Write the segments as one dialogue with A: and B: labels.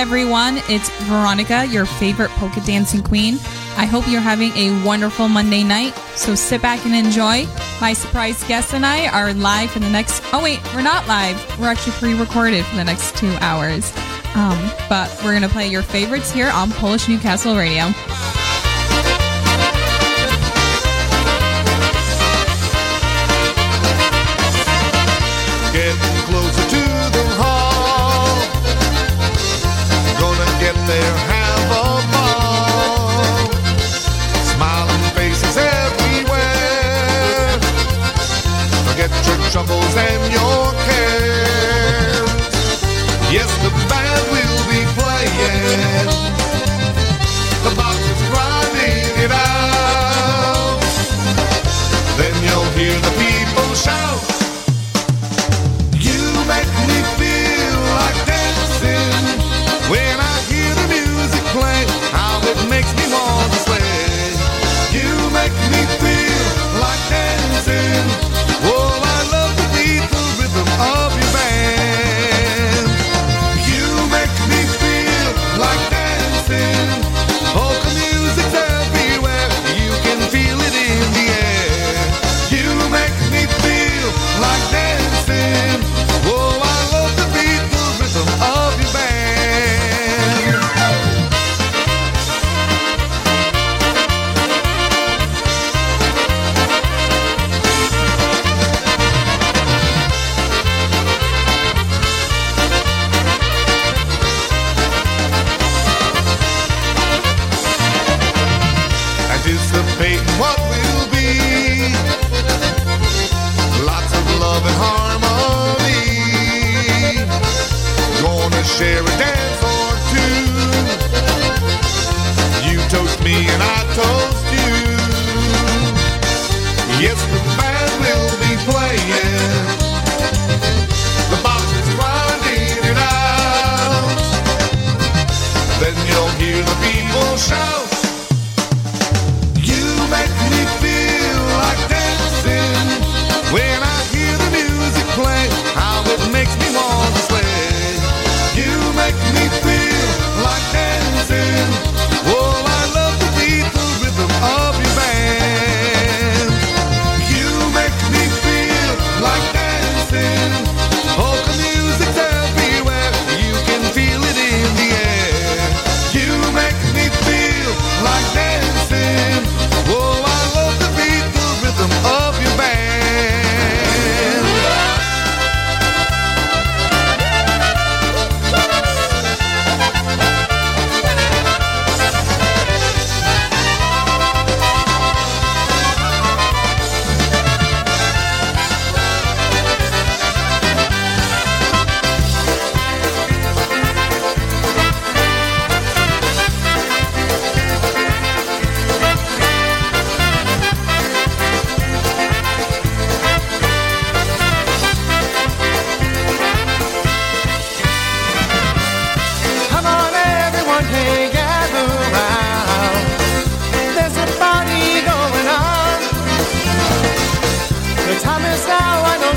A: everyone. It's Veronica, your favorite polka dancing queen. I hope you're having a wonderful Monday night. So sit back and enjoy. My surprise guest and I are live for the next. Oh, wait, we're not live. We're actually pre recorded for the next two hours. Um, but we're going to play your favorites here on Polish Newcastle Radio.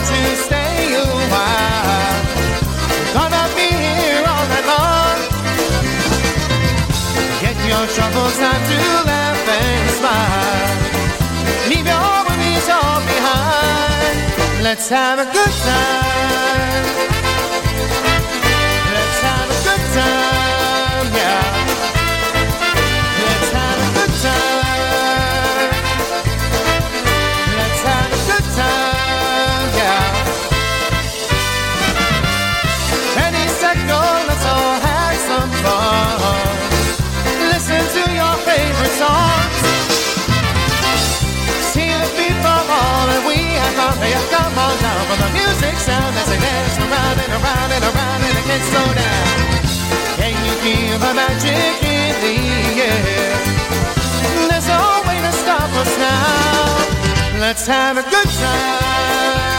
B: to
C: stay a while. Gonna be here all night long. Get your troubles time to laugh and smile. Leave your worries all behind. Let's have a good time. Hey, oh, come on now for the music sound as they dance around and around and around and it can't slow down. Can you feel the magic in the air? There's no way to stop us now. Let's have a good time.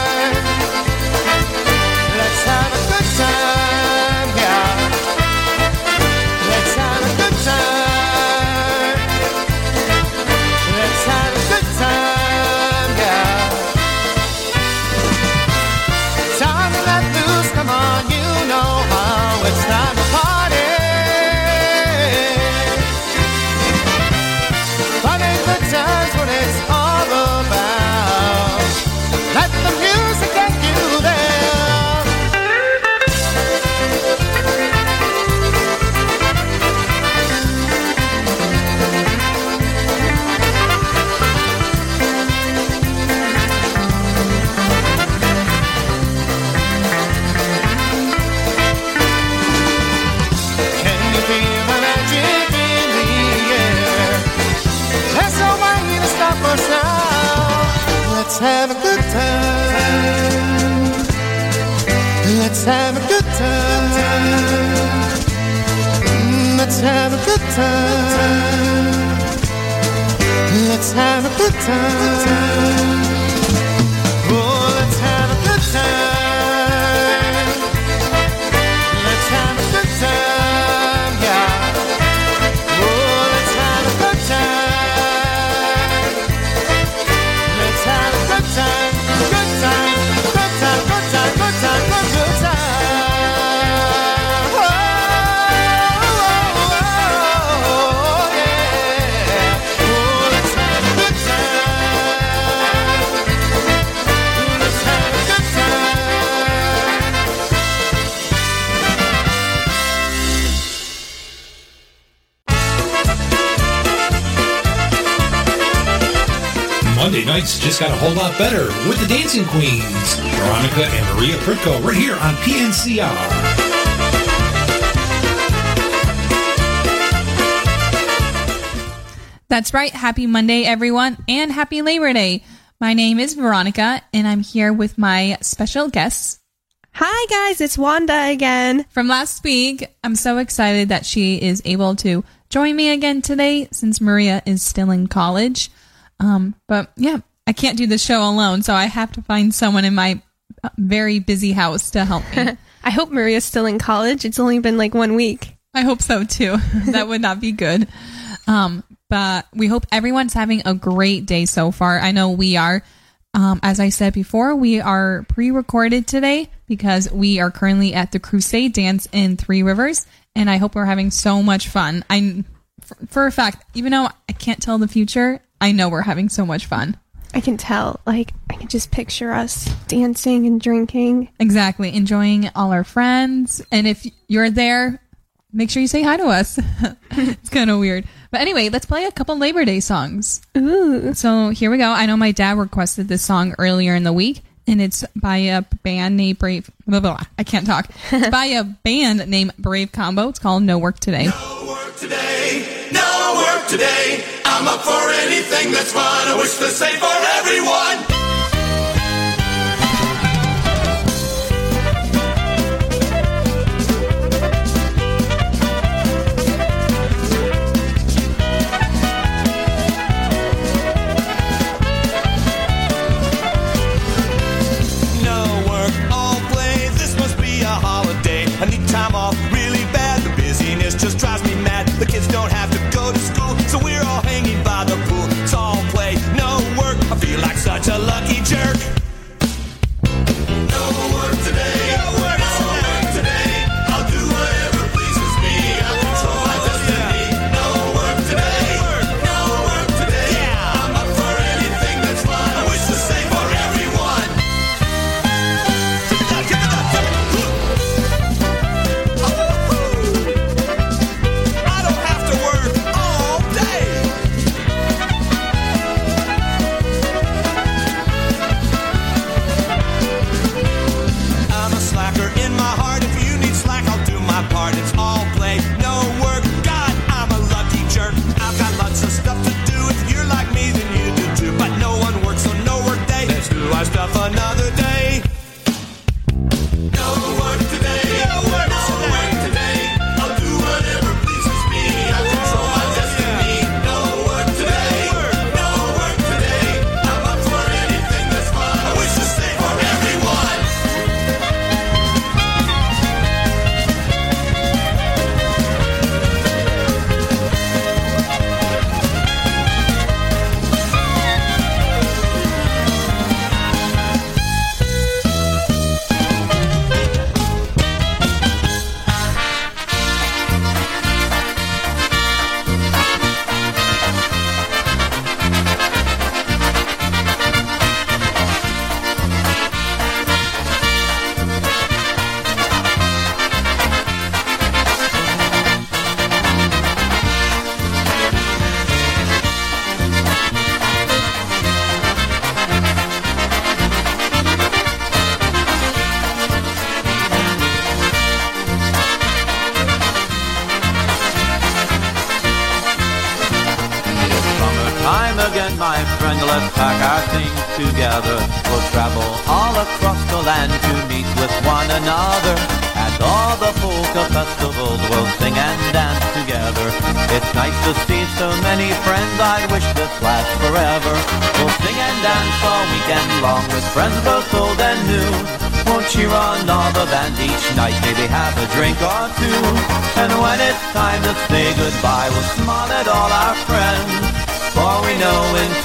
C: Let's have a good time. Let's have a good time. Let's have a good time. Let's have a good time.
D: Nights just got a whole lot better with the Dancing Queens, Veronica and Maria Prytko, right here on PNCR.
E: That's right. Happy Monday, everyone, and happy Labor Day. My name is Veronica, and I'm here with my special guests
F: Hi guys, it's Wanda again.
E: from last week. I'm so excited that she is able to join me again today since Maria is still in college. Um, but yeah, I can't do the show alone, so I have to find someone in my uh, very busy house to help me.
F: I hope Maria's still in college. It's only been like one week.
E: I hope so too. that would not be good. Um, but we hope everyone's having a great day so far. I know we are. Um, as I said before, we are pre recorded today because we are currently at the Crusade Dance in Three Rivers, and I hope we're having so much fun. I, for, for a fact, even though I can't tell the future, I know we're having so much fun.
F: I can tell. Like I can just picture us dancing and drinking.
E: Exactly. Enjoying all our friends. And if you're there, make sure you say hi to us. it's kind of weird. But anyway, let's play a couple Labor Day songs.
F: Ooh.
E: So here we go. I know my dad requested this song earlier in the week, and it's by a band named Brave. Blah, blah, blah. I can't talk. It's by a band named Brave Combo. It's called No Work Today.
G: No work today, no work today. I'm up for anything that's fun. I wish the same for everyone. No work, all play. This must be a holiday. I need time off really bad. The busyness just drives me mad. The kids don't have a lucky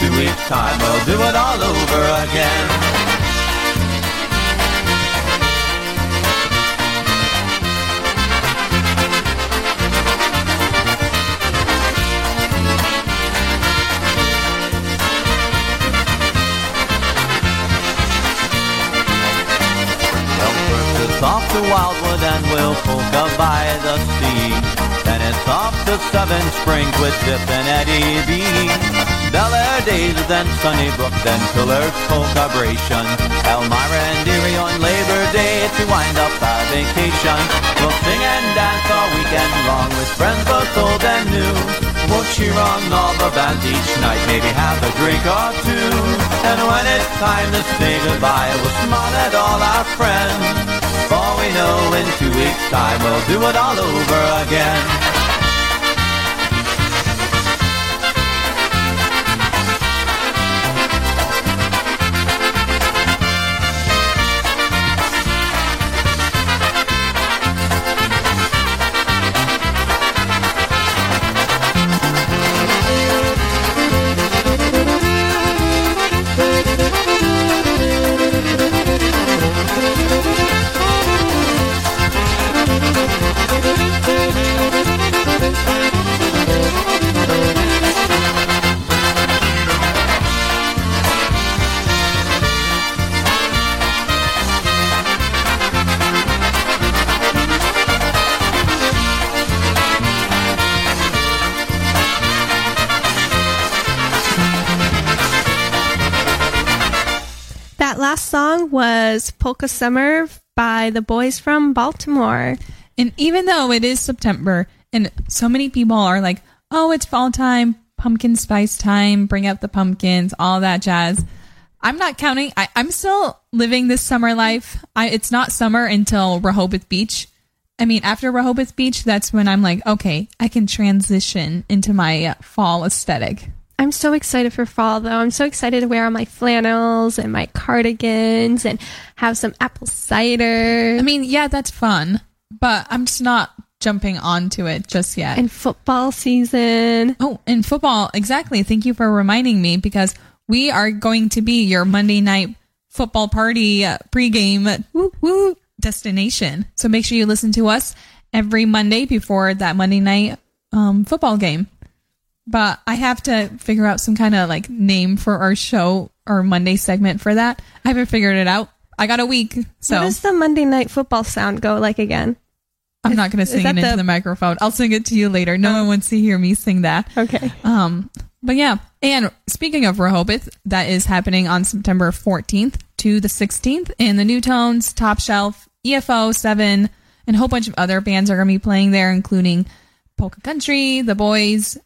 H: two weeks' time we'll do it all over again. It's off to Wildwood and we'll polka by the sea. Then it's off to Seven Springs with Dip and Eddie B. Bel Air Days, then Sunnybrook, then Pillar's Polkabration. Elmira and Erie on Labor Day to wind up our vacation. We'll sing and dance all weekend long with friends both old and new. We'll cheer on all the bands each night, maybe have a drink or two. And when it's time to say goodbye, we'll smile at all our friends. For we know in two weeks' time we'll do it all over again.
F: Polka Summer by the boys from Baltimore.
E: And even though it is September and so many people are like, oh, it's fall time, pumpkin spice time, bring out the pumpkins, all that jazz. I'm not counting. I, I'm still living this summer life. I, it's not summer until Rehoboth Beach. I mean, after Rehoboth Beach, that's when I'm like, okay, I can transition into my uh, fall aesthetic.
F: I'm so excited for fall though. I'm so excited to wear all my flannels and my cardigans and have some apple cider
E: I mean, yeah, that's fun, but I'm just not jumping onto it just yet.
F: and football season.
E: Oh, in football, exactly. Thank you for reminding me because we are going to be your Monday night football party uh, pregame woo, woo, destination. So make sure you listen to us every Monday before that Monday night um, football game. But I have to figure out some kind of like name for our show or Monday segment for that. I haven't figured it out. I got a week, so
F: What does the Monday night football sound go like again?
E: I'm not going to sing it into
F: the-
E: the microphone. I'll sing it to you later. No one wants to hear me sing that.
F: Okay.
E: Um, but yeah, and speaking of Rehoboth, that is happening on September 14th to the 16th, in the New Tones, Top Shelf, EFO, Seven, and a whole bunch of other bands are going to be playing there, including Polka Country, The Boys,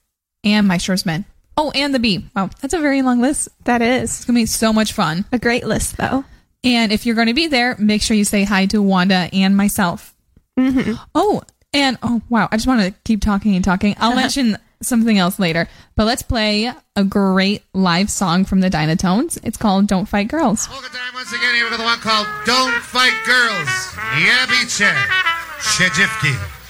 E: and Maestro's Men. Oh, and the Bee. Wow, that's a very long list.
F: That is
E: It's going to be so much fun.
F: a great list though.
E: And if you're going to be there, make sure you say hi to Wanda and myself. Mm-hmm. Oh, and oh wow, I just want to keep talking and talking. I'll mention something else later, but let's play a great live song from the Dynatones. It's called "Don't Fight Girls."
I: Polka time once again here with the one called Don't Fight Girls. Yabice. Shejivki.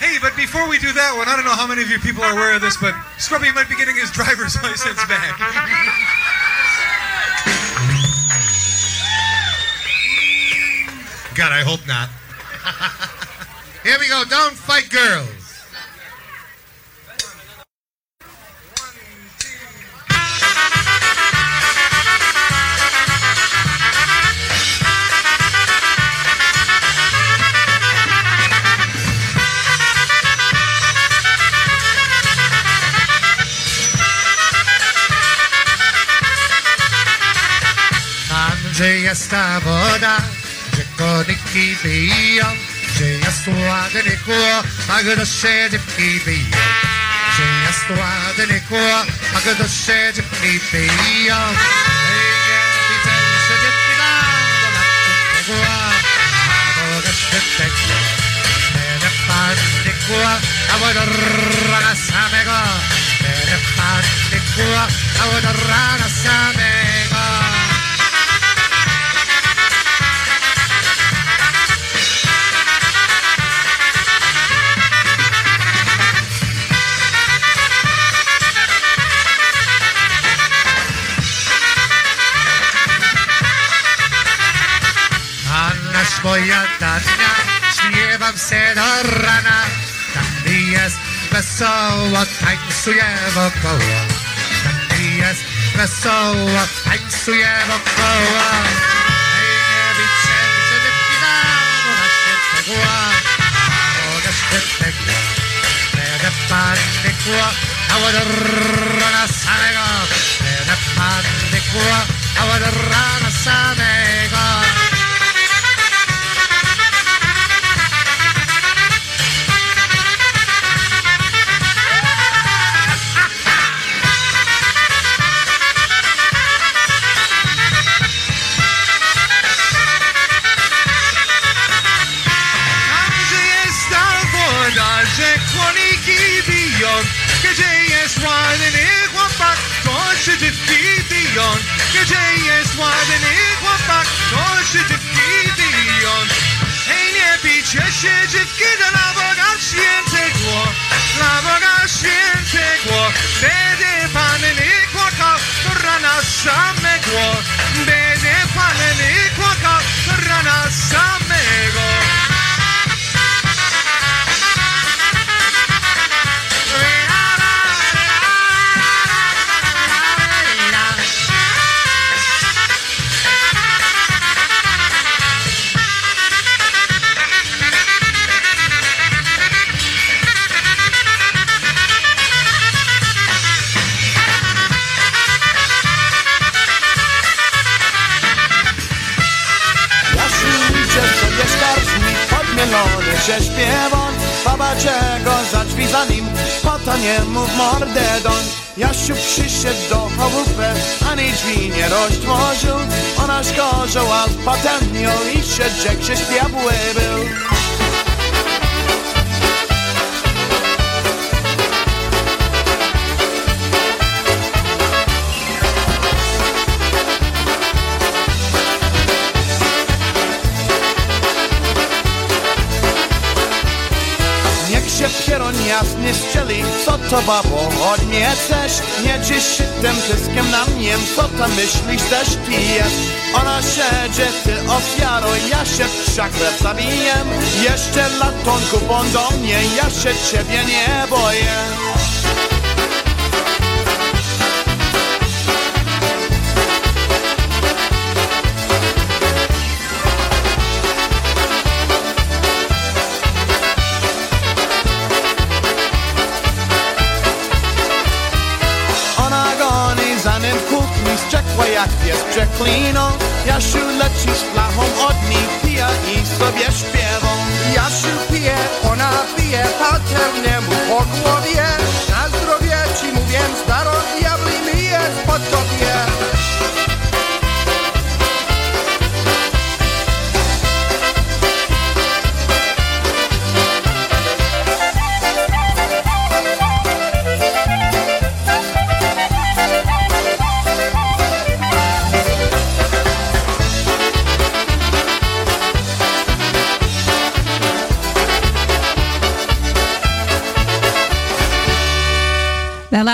J: Hey, but before we do that one, I don't know how many of you people are aware of this, but Scrubby might be getting his driver's license back.
I: God, I hope not. here we go. Don't fight girls. Gdzie jest ta woda, gdzie koniki piją, gdzie jest ładny chłop, a gdy się dziewki biją. Gdzie jest ładny chłop,
K: a nie widzę się dziewki dało na tego, a się tego. Będę patykła, a od dnia śpiewam się do rana. Tak mi jest wesoło, tańcuję wokoło. Tak mi jest wesoło, tańcuję wokoło. Hej, nie widzę, że. A od rana samego. Będę patykło, a samego. Gdzie jest ładny chłopak, to dziewki biją. Gdzie jest ładny chłopak, to dziewki biją. Ej, nie bijcie się dziewki, dla Boga świętego, dla Boga świętego. Będę panny kłakał, do rana samego. Będę panny kłakał, do rana samego.
C: Nie mów mordę doń. Jasiu przyszedł do chałupy, ani drzwi nie roztworzył Ona szkorzała z potemnią i się że śpiewły był jasny strzeli, co to babo, od mnie też Nie dziś tym pyskiem na mnie, co tam myślisz? Też ty jest. Ona siedzie, ty ofiaro, ja się wszakle zabiję. Jeszcze latonku bądź do mnie, ja się ciebie nie boję jak pies przekliną Jasiu leci z flachą od nich, pija i sobie śpiewą
L: Jasiu pije, ona pije, paternemu po głowie. Na zdrowie ci mówię, staro diabli mi jest pod tobie.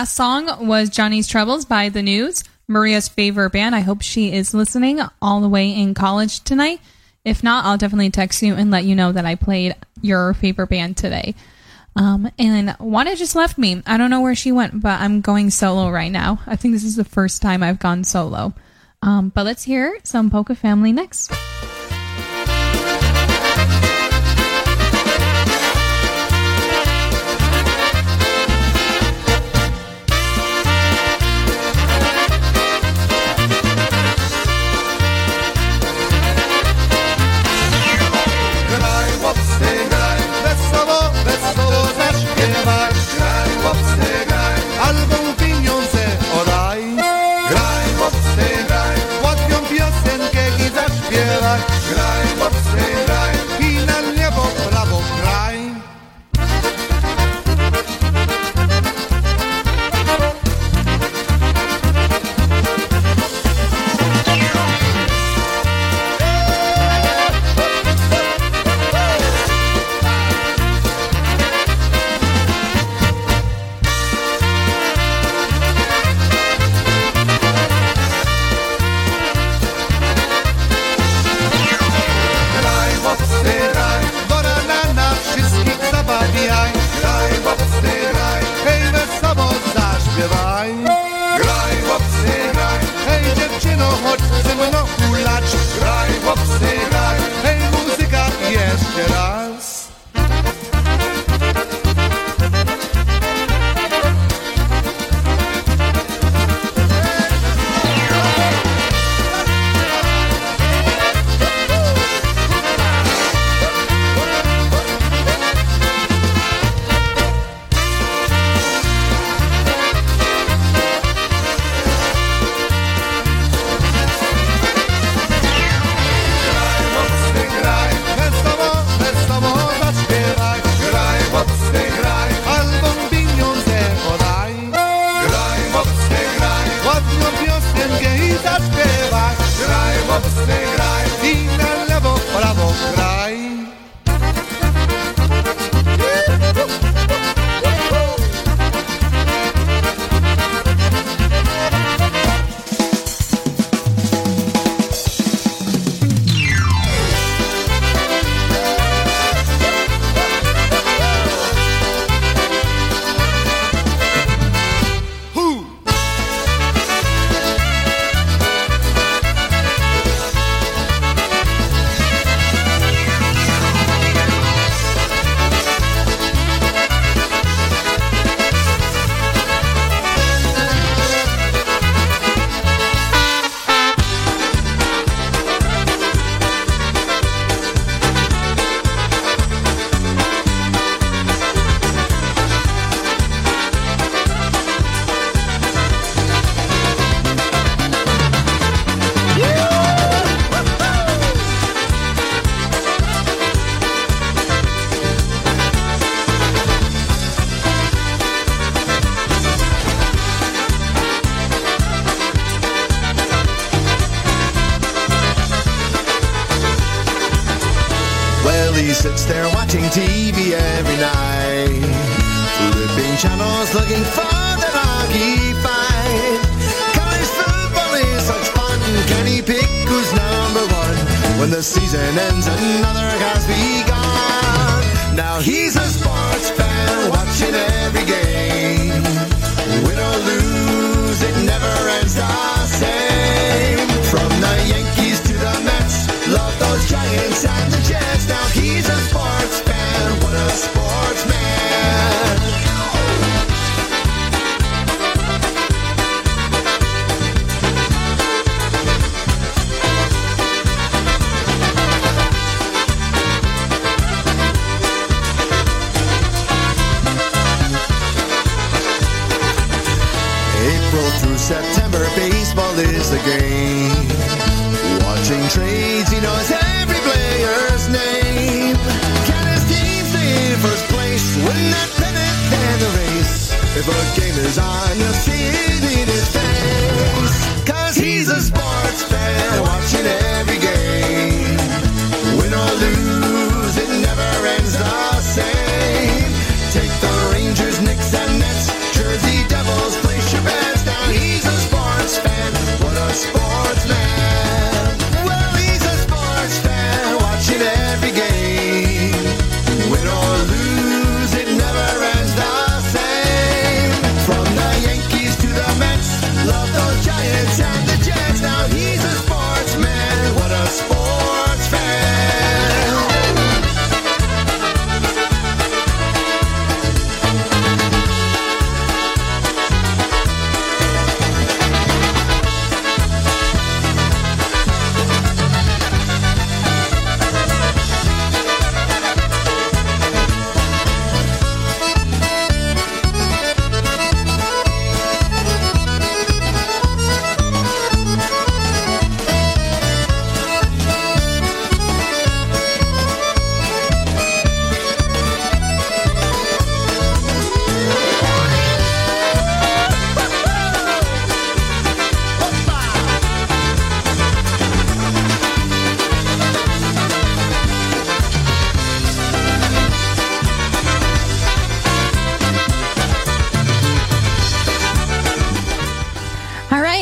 E: Last song was Johnny's Troubles by The News, Maria's favorite band. I hope she is listening all the way in college tonight. If not, I'll definitely text you and let you know that I played your favorite band today. Um, and Wanda just left me. I don't know where she went, but I'm going solo right now. I think this is the first time I've gone solo. Um, but let's hear some Polka Family next.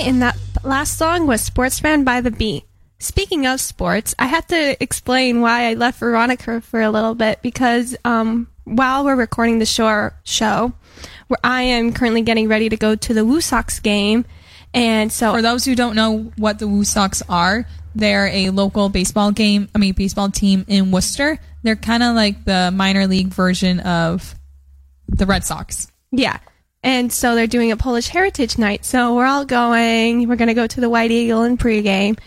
A: in that
F: last song was Sportsman by the Beat. Speaking of sports, I have to explain why I left Veronica for a little bit because um, while we're recording the show, show, where I am currently getting ready to go to the Woo Sox game. And so,
E: for those who don't know what the Woo Sox are, they're a local baseball game. I mean, baseball team in Worcester. They're kind of like the minor league version of the Red Sox.
F: Yeah. And so they're doing a Polish Heritage Night. So we're all going. We're going to go to the White Eagle and pregame.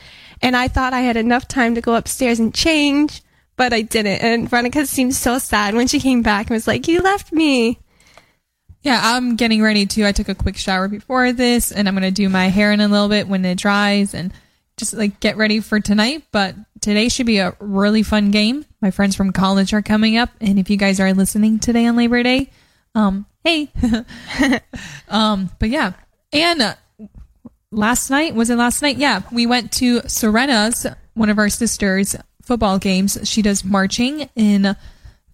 F: And I thought I had enough time to go upstairs and change, but I didn't. And Veronica seemed so sad when she came back and was like, You left me.
E: Yeah, I'm getting ready too. I took a quick shower before this, and I'm going to do my hair in a little bit when it dries and just like get ready for tonight. But today should be a really fun game. My friends from college are coming up, and if you guys are listening today on Labor Day, um, hey. um, but yeah, and uh, last night was it last night? Yeah, we went to Serena's, one of our sisters' football games. She does marching in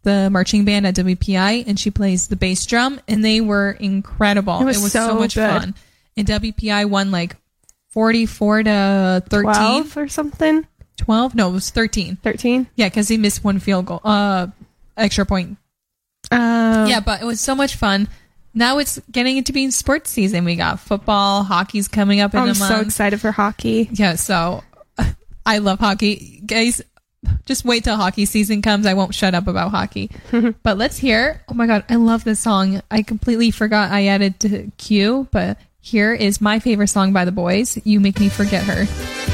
E: the marching band at WPI, and she plays the bass drum, and they were incredible.
F: It was so
E: much
F: good.
E: fun. And WPI won like 44 to 13.
F: 12 or something?
E: 12? No, it was 13.
F: 13?
E: Yeah, because he missed one field goal, uh, extra point.
F: Um,
E: Yeah, but it was so much fun. Now it's getting into being sports season. We got football, hockey's coming up in
F: I'm
E: a
F: so excited for hockey.
E: Yeah, so I love hockey. Guys, just wait till hockey season comes. I won't shut up about hockey. but let's hear. Oh my god, I love this song. I completely forgot I added to queue, but here is my favorite song by the boys.
C: You make me forget her.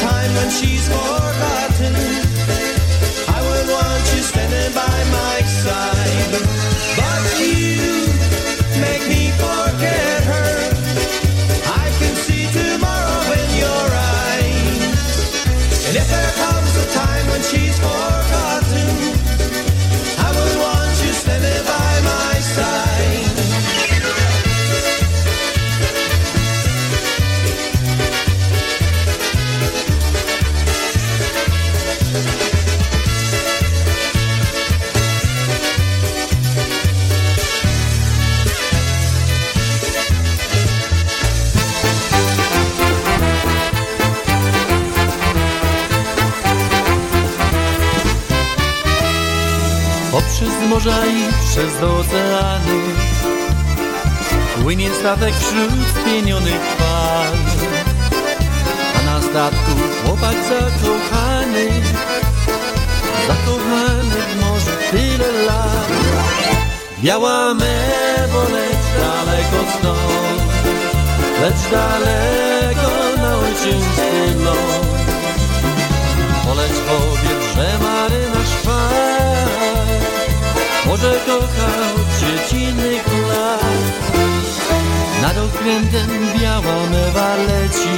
C: Time when she's forgotten, I would want you standing by my side.
M: Morza i przez oceany Płynie statek wśród spienionych fal A na statku chłopak zakochany Zakochany w morzu tyle lat. Biała mebo, lecz daleko stąd Lecz daleko na ojczysty ląd Poleć powiedz, że marynarz fal Może kochał dziecinnych lat Nad okrętem biała mewa leci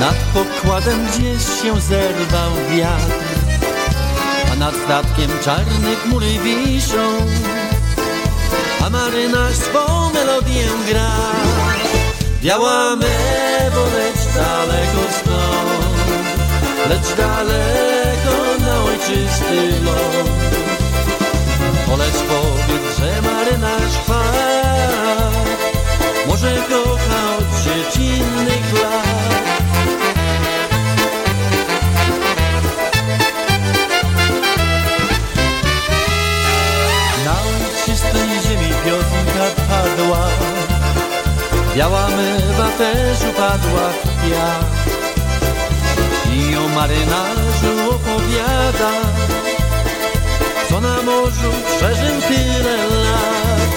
M: Nad pokładem gdzieś się zerwał wiatr A nad statkiem czarne chmury wiszą, a marynarz swą melodię gra. Biała mewo, lecz daleko stąd, lecz daleko na ojczysty ląd. Polecz powiedz, że marynarz wpadł, może kocha od dziecinnych lat. Na ojczystej ziemi piosenka padła, biała mewa też upadła w piach. I o marynarzu opowiada, co na morzu przeżył tyle lat.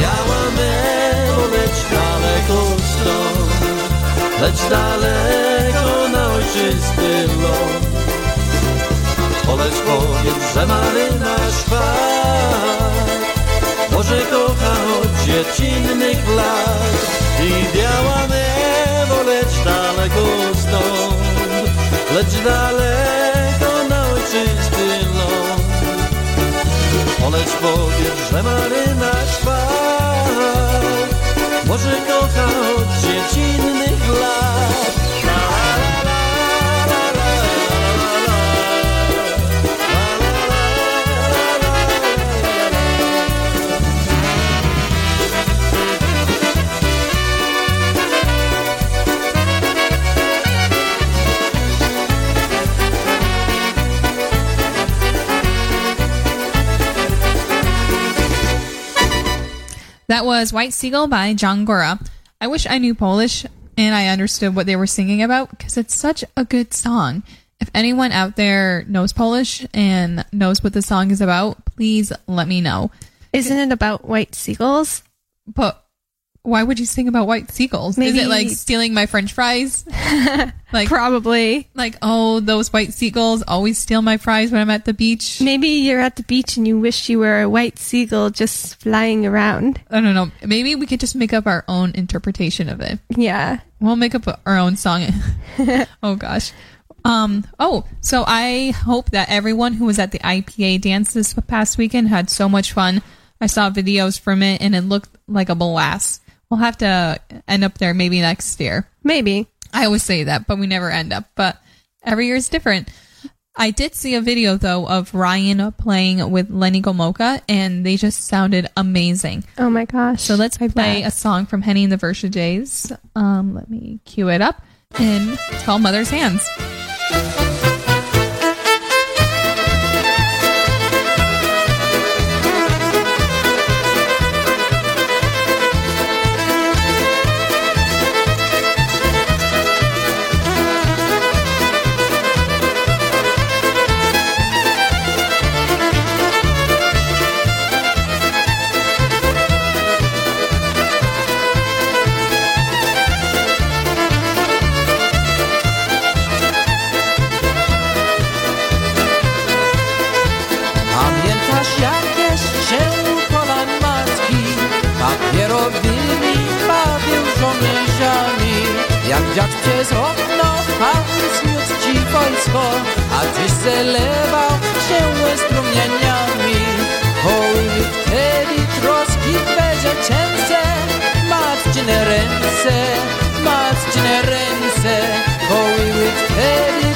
M: Biała mewo, lecz daleko stąd, lecz daleko na ojczysty ląd. Polecz powiedz, że marynarz wpadł, może kocha od dziecinnych lat. I biała mewo, lecz daleko stąd, lecz daleko na ojczysty ląd. Polecz powiedz, że marynarz wpadł, może kocha od dziecinnych lat.
E: That was White Seagull by John Gora. I wish I knew Polish and I understood what they were singing about because it's such a good song. If anyone out there knows Polish and knows what the song is about, please let me know.
F: Isn't it about white seagulls?
E: But why would you sing about white seagulls? Is it like stealing my french fries? like
F: Probably.
E: like oh those white seagulls always steal my fries when I'm at the beach.
F: Maybe you're at the beach and you wish you were a white seagull just flying around.
E: I don't know. Maybe we could just make up our own interpretation of it.
F: Yeah.
E: We'll make up our own song. oh gosh. Um. Oh, so I hope that everyone who was at the IPA dance this past weekend had so much fun. I saw videos from it and it looked like a blast. We'll have to end up there maybe next year.
F: Maybe.
E: I always say that, but we never end up. But every year is different. I did see a video though of Ryan playing with Lenny Gomulka, and they just sounded amazing.
F: Oh my gosh.
E: So let's
F: I
E: play
F: bet.
E: a song from Henny and the Versatones. Um, let me cue it up, and it's called Mother's Hands.
M: Jak dziad przez okno wpadł zniósł ci wojsko A tyś zelewał się strumieniami. Hoły wtedy troski będzie cięce Matczyne ręce, matczyne ręce. Hoły wtedy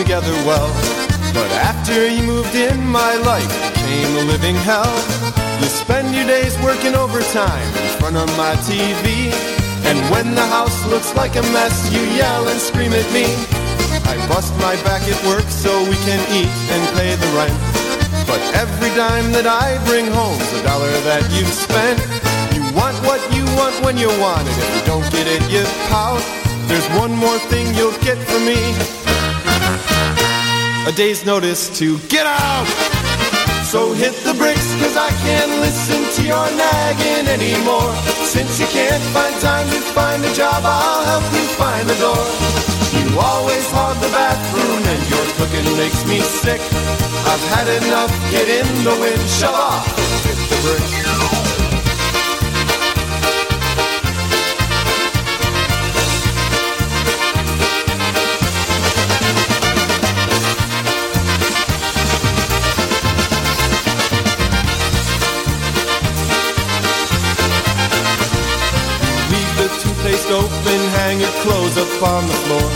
I: together well. But after you moved in, my life became a living hell. You spend your days working overtime in front of my TV. And when the house looks like a mess, you yell and scream at me. I bust my back at work so we can eat and pay the rent. But every dime that I bring home's a dollar that you've spent. You want what you want when you want it. If you don't get it, you pout. There's one more thing you'll get from me. A day's notice to get out. So hit the bricks, cause I can't listen to your nagging anymore. Since you can't find time to find a job, I'll help you find the door. You always hog the bathroom and your cooking makes me sick. I've had enough, get in the wind, shove off, hit the bricks. On the floor.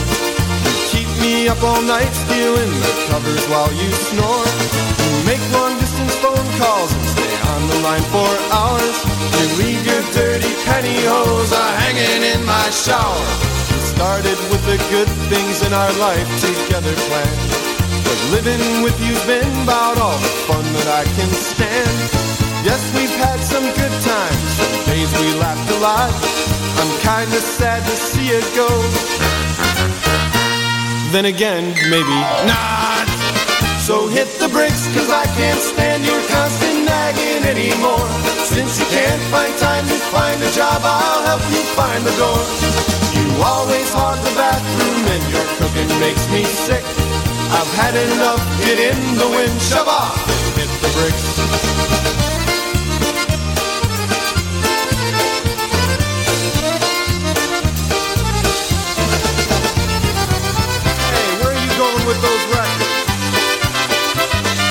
I: You keep me up all night, stealing the covers while you snore. You make long distance phone calls and stay on the line for hours. You leave your dirty pantyhose uh, hanging in my shower. We started with the good things in our life together planned. But living with you's been about all the fun that I can stand. Yes, we've had some good times, some days we laughed a lot. I'm kinda sad to see it go. Then again, maybe not. So hit the bricks, cause I can't stand your constant nagging anymore. Since you can't find time to find a job, I'll help you find the door. You always hog the bathroom and your cooking makes me sick. I've had enough, get in the wind, shove off, hit the bricks. Those records?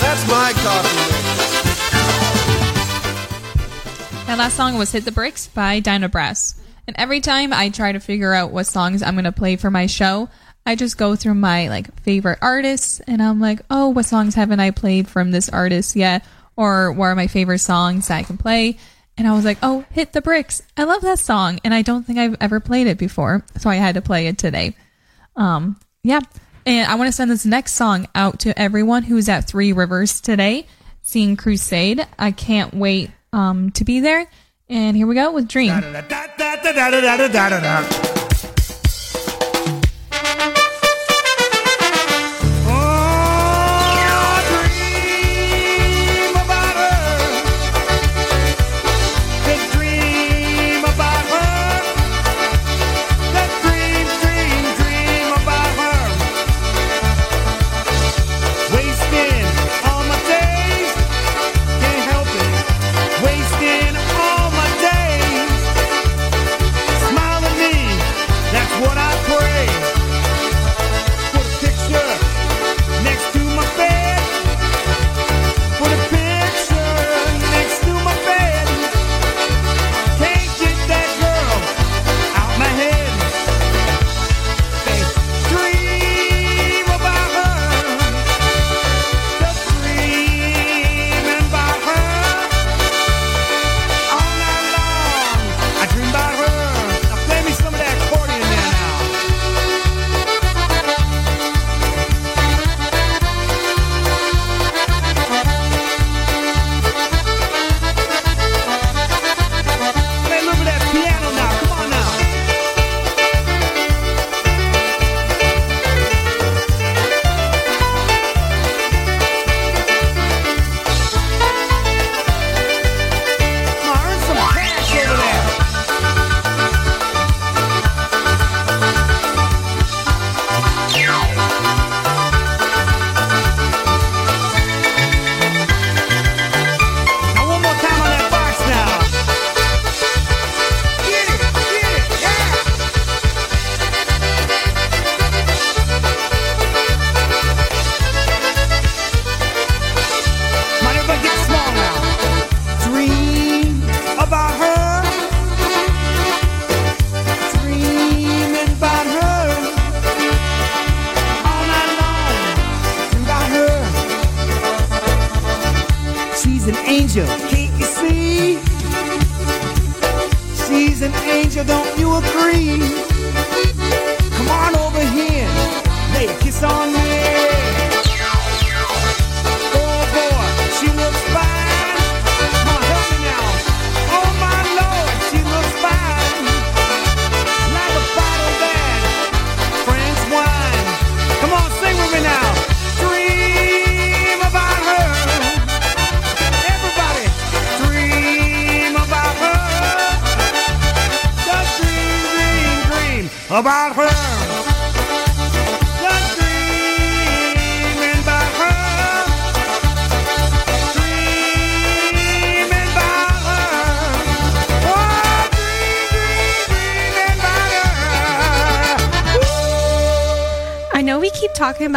I: That's my coffee.
E: That last song was Hit the Bricks by Dynabrass. And every time I try to figure out what songs I'm going to play for my show, I just go through my like favorite artists and I'm like, "Oh, what songs haven't I played from this artist yet?" Or what are my favorite songs that I can play? And I was like, "Oh, Hit the Bricks. I love that song and I don't think I've ever played it before." So I had to play it today. Um, yeah. And I want to send this next song out to everyone who's at Three Rivers today seeing Crusade. I can't wait um, to be there. And here we go with Dream.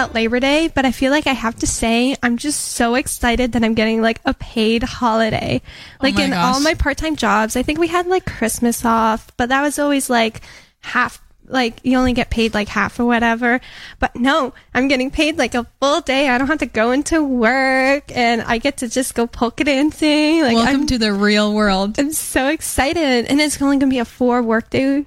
N: About
F: Labor Day, but I feel like I have to say I'm just so excited that I'm getting like a paid holiday. Oh like
E: my
F: in
E: gosh.
F: all my part-time jobs, I think we had like Christmas off, but that was always like half like you only get paid like half or whatever. But no, I'm getting paid like a full day. I don't have to go into work and I get to just go polka dancing. Like
E: Welcome
F: I'm,
E: to the real world.
F: I'm so excited. And it's only gonna be a four workday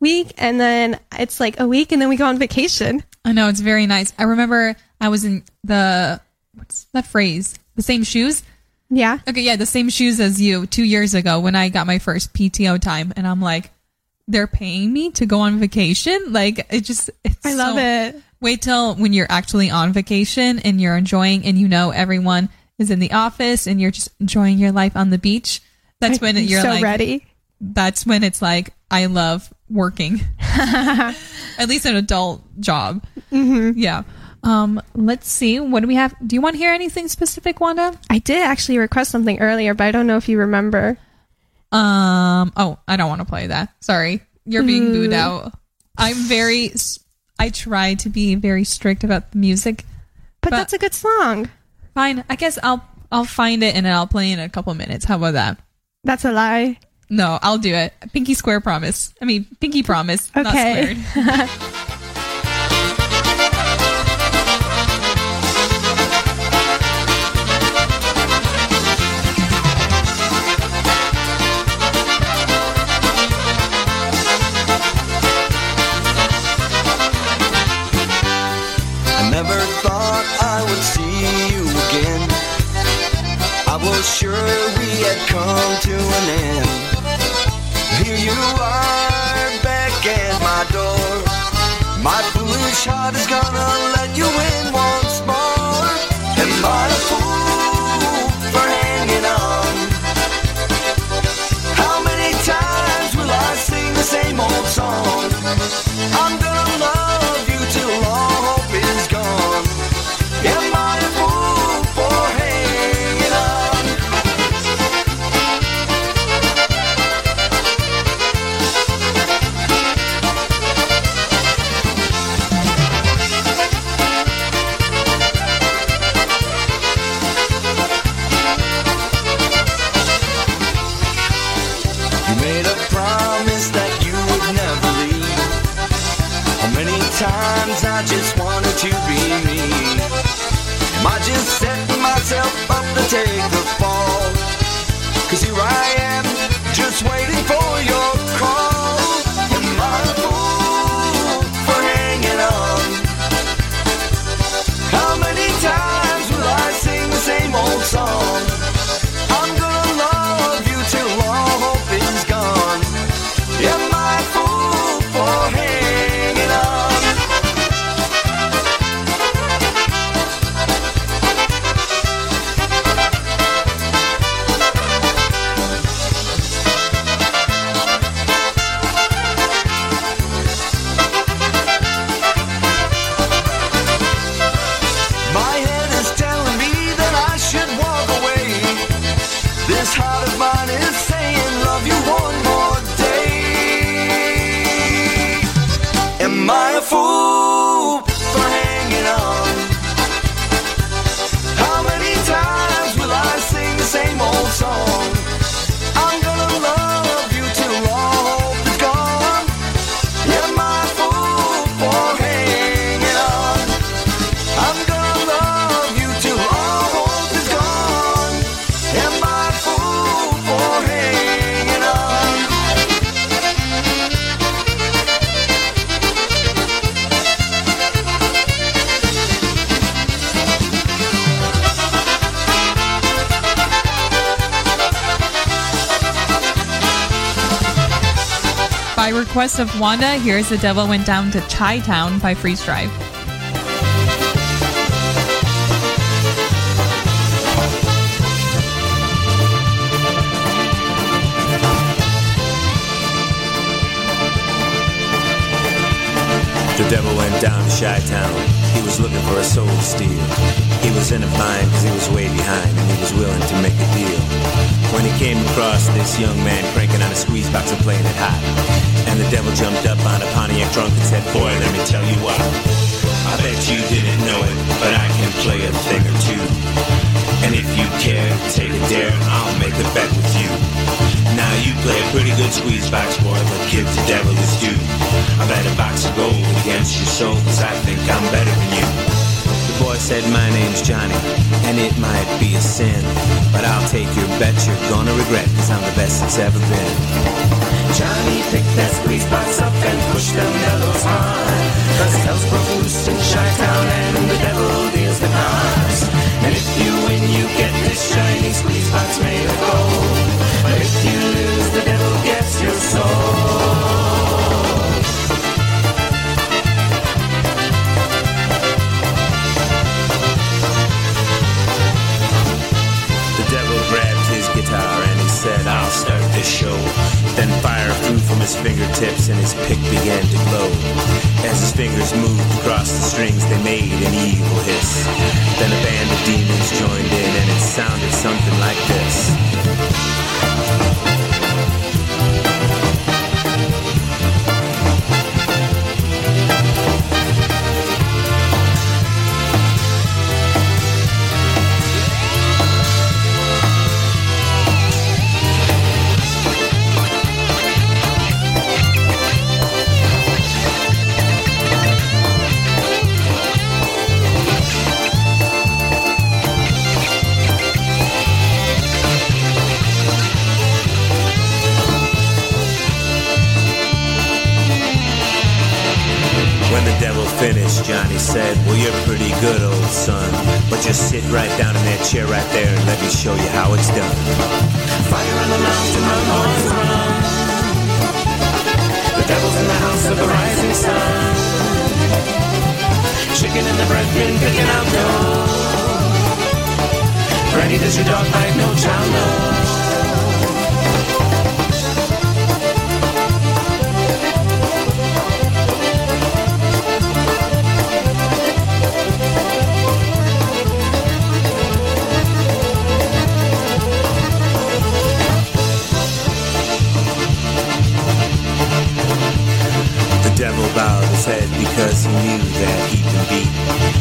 F: week and then it's like a week and then we go on vacation.
E: I know it's very nice. I remember I was in the what's that phrase? The same shoes.
F: Yeah.
E: Okay, yeah, the same shoes as you two years ago when I got my first PTO time, and I'm like, they're paying me to go on vacation. Like it just, it's
F: I love
E: so-
F: it.
E: Wait till when you're actually on vacation and you're enjoying, and you know everyone is in the office, and you're just enjoying your life on the beach. That's when
F: I'm
E: you're
F: so
E: like
F: ready.
E: That's when it's like I love working. At least an adult job.
F: Mhm.
E: Yeah. Um, let's see. What do we have? Do you want to hear anything specific, Wanda?
F: I did actually request something earlier, but I don't know if you remember.
E: Um. Oh, I don't want to play that. Sorry, you're being booed out. I'm very. I try to be very strict about the music,
F: But, that's a good song.
E: fine. I guess I'll I'll find it and I'll play it in a couple minutes. How about that?
F: That's a lie.
E: No, I'll do it. Pinky square promise. I mean, pinky promise. Not
F: Okay.
E: squared.
O: I never thought I would see you again. I was sure we had come to an end. Here you are back at my door. My foolish heart is gonna let you in once more. Am I a fool for hanging on? How many times will I sing the same old song? I'm gonna love you till all
E: request of Wanda, here's The Devil Went Down to Chi Town by Freeze
P: Dried. Devil went down to Chi Town. He was looking for a soul to steal. He was in a bind because he was way behind and he was willing to make a deal. When he came across this young man cranking on a squeeze box and playing it hot, and the devil jumped up on a Pontiac trunk and said, Boy, let me tell you what. I bet you didn't know it, but I can play a thing or two. And if you care, take a dare, I'll make a bet with you. Now you play a pretty good squeeze box, boy, but give the devil his due. I bet a box of gold against your soul, cause I think I'm better than you. The boy said, My name's Johnny, and it might be a sin, but I'll take your bet you're gonna regret, cause I'm the best it's ever been. Johnny picked that squeeze box up and pushed them bellows hard. Cause hell's broke loose in Chi-Town and the devil deals the cards. And if you win, you get this shiny squeeze box made of gold. Then fire flew from his fingertips and his pick began to glow. As his fingers moved across the strings, they made an evil hiss. Then a band of demons joined in and it sounded something like this. Johnny said, Well, you're pretty good, old son. But just sit right down in that chair right there and let me show you how it's done. Fire on the mountain, run, boys, run. The devil's in the house of the rising sun. Chicken in the bread bin, picking out dough. Granny, does your dog bite? No child knows. Because he knew that he'd been beat.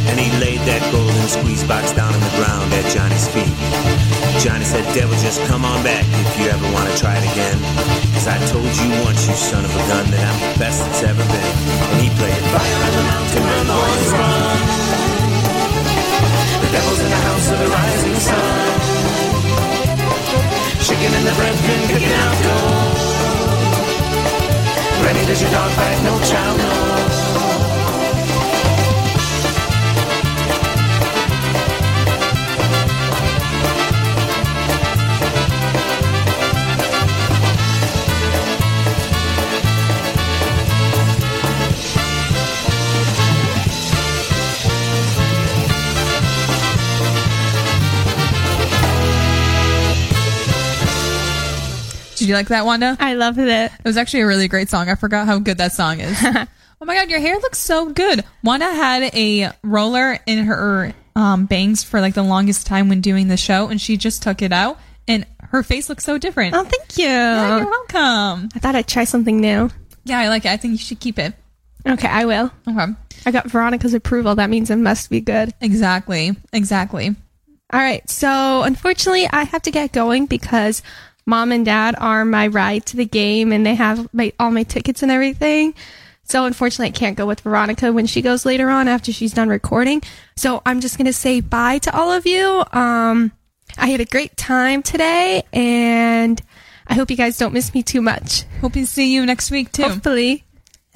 P: And he laid that golden squeeze box down on the ground at Johnny's feet. Johnny said, Devil, just come on back if you ever want to try it again. Cause I told you once, you son of a gun, that I'm the best that's ever been. And he played Fire on the mountain, run, run. The devil's in the house of the rising sun. Chicken in the bread bin, picking out gold. Ready does your dog bite? No child knows.
E: Did you like that, Wanda?
F: I loved it.
E: It was actually a really great song. I forgot how good that song is. oh my god, your hair looks so good. Wanda had a roller in her um, bangs for like the longest time when doing the show, and she just took it out, and her face looks so different.
F: Oh, thank you.
E: Yeah, you're welcome.
F: I thought I'd try something new.
E: Yeah, I like it. I think you should keep it.
F: Okay, I will.
E: Okay.
F: I got Veronica's approval. That means it must be good.
E: Exactly. Exactly.
F: All right. So, unfortunately, I have to get going because mom and dad are my ride to the game and they have my all my tickets and everything. So, unfortunately, I can't go with Veronica when she goes later on after she's done recording. So, I'm just going to say bye to all of you. Um, I had a great time today and I hope you guys don't miss me too much.
E: Hope to see you next week too.
F: Hopefully.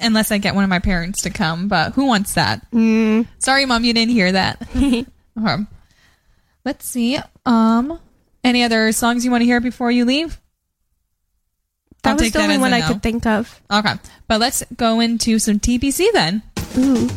E: Unless I get one of my parents to come, but who wants that?
F: Mm.
E: Sorry, mom, you didn't hear that. okay. Let's see. Um, any other songs you want to hear before you leave?
F: That
E: I'll
F: was the only one
E: a
F: I
E: no.
F: could think of.
E: Okay, but let's go into some TBC then.
F: Ooh.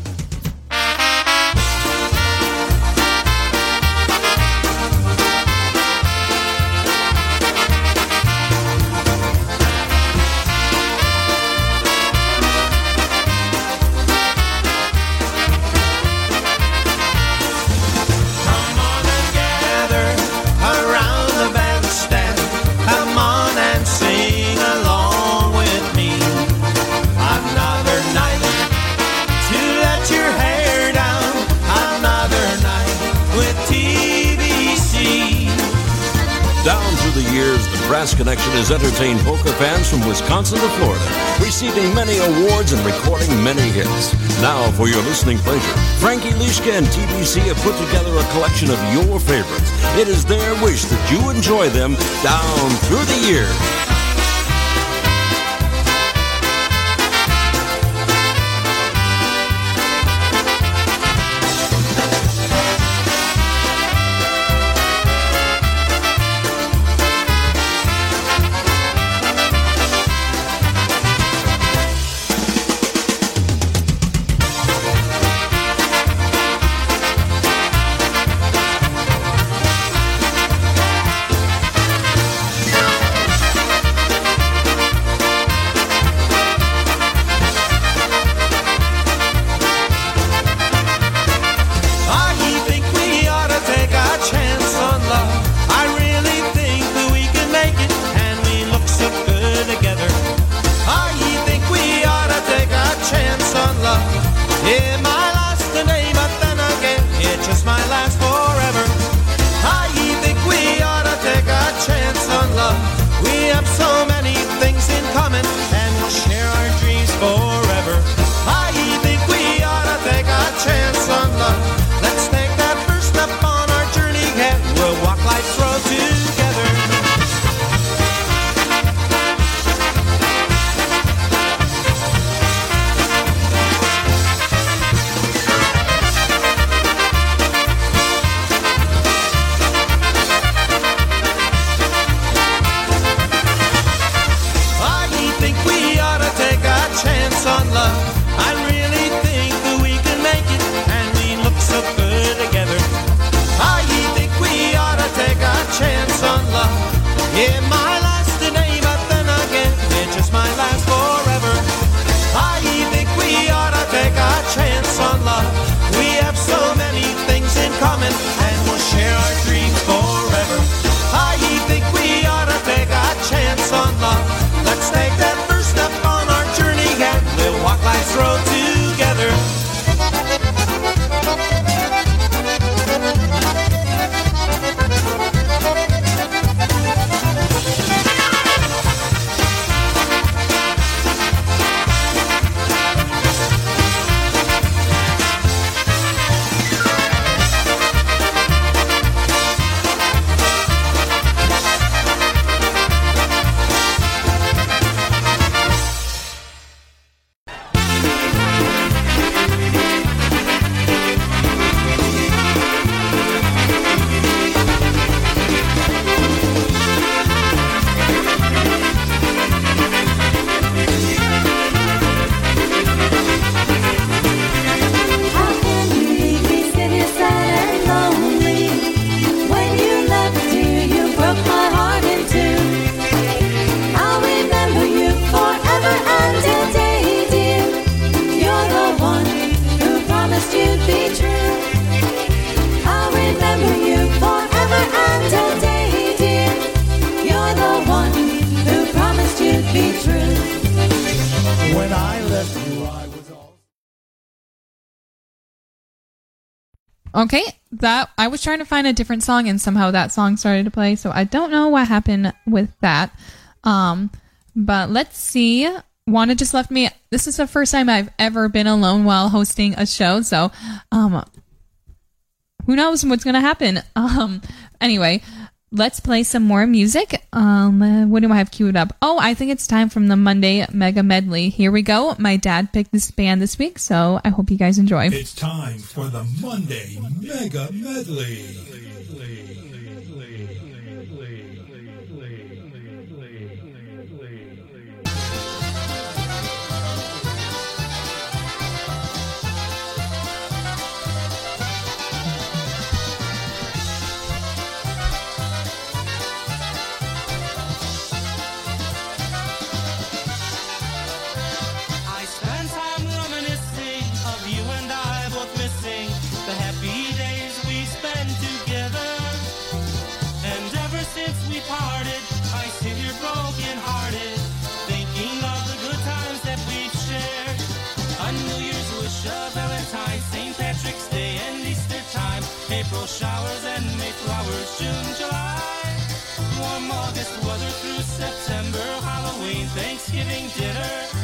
C: Brass Connection has entertained polka fans from Wisconsin to Florida, receiving many awards and recording many hits. Now, for your listening pleasure, Frankie Lishka and TBC have put together a collection of your favorites. It is their wish that you enjoy them down through the years.
Q: I was
E: trying to find a different song and somehow that song started to play, so I don't know what happened with that. Um, but let's see. Wanda just left me. This is the first time I've ever been alone while hosting a show, so um, who knows what's gonna happen? Um, anyway, let's play some more music. Um, uh, what do I have queued up? Oh, I think it's time from the Monday Mega Medley. Here we go. My dad picked this band this week, so I hope you guys enjoy.
D: It's time for the Monday Mega Medley.
R: Thanksgiving dinner.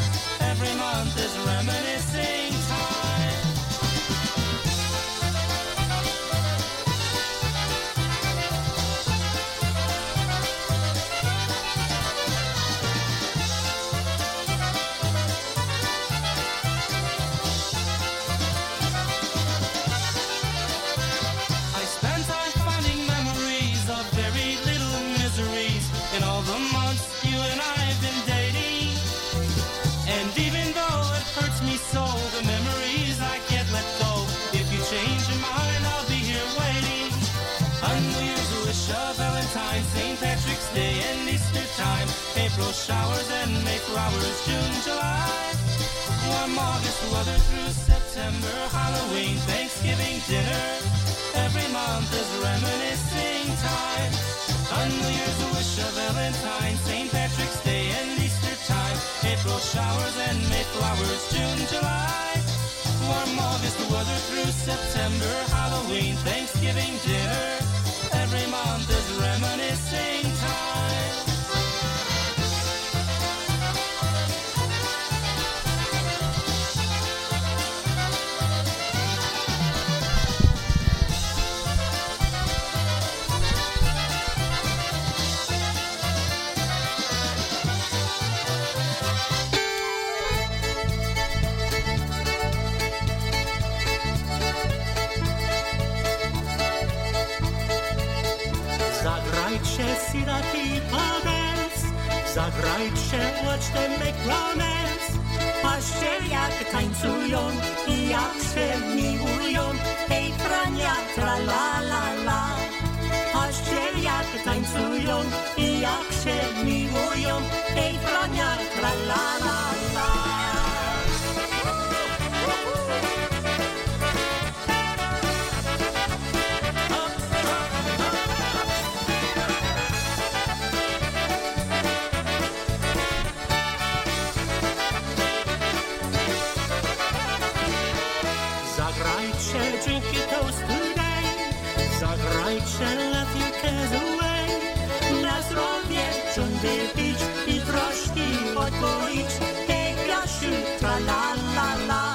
R: Weather through September, Halloween, Thanksgiving dinner. Every month is reminiscing time. A New Year's wish, a Valentine, St. Patrick's Day and Easter time. April showers and Mayflowers, June, July. Warm August weather through September, Halloween, Thanksgiving dinner.
S: Zagrajcie watch them make romance. Patrzcie jak tańcują i jak się miłują, hej prania tra la la la. Patrzcie jak tańcują i jak się miłują, hej prania zagrajcie let your cares away. Na zdrowie ciągle pić i troszki odpolić, hej Jasiu, tra la la la.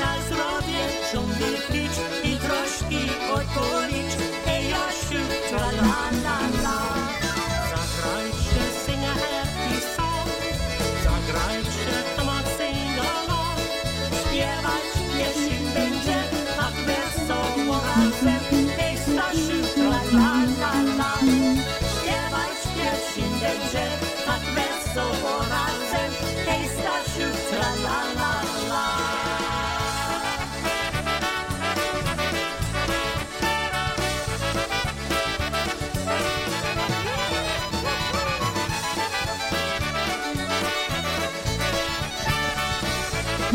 S: Na zdrowie ciągle pić i troszki odpolić, hej Jasiu, tra la la la. Zagrajcie sing a happy song, zagrajcie come on sing along. Śpiewać pieśń będzie, tak wesoło razem.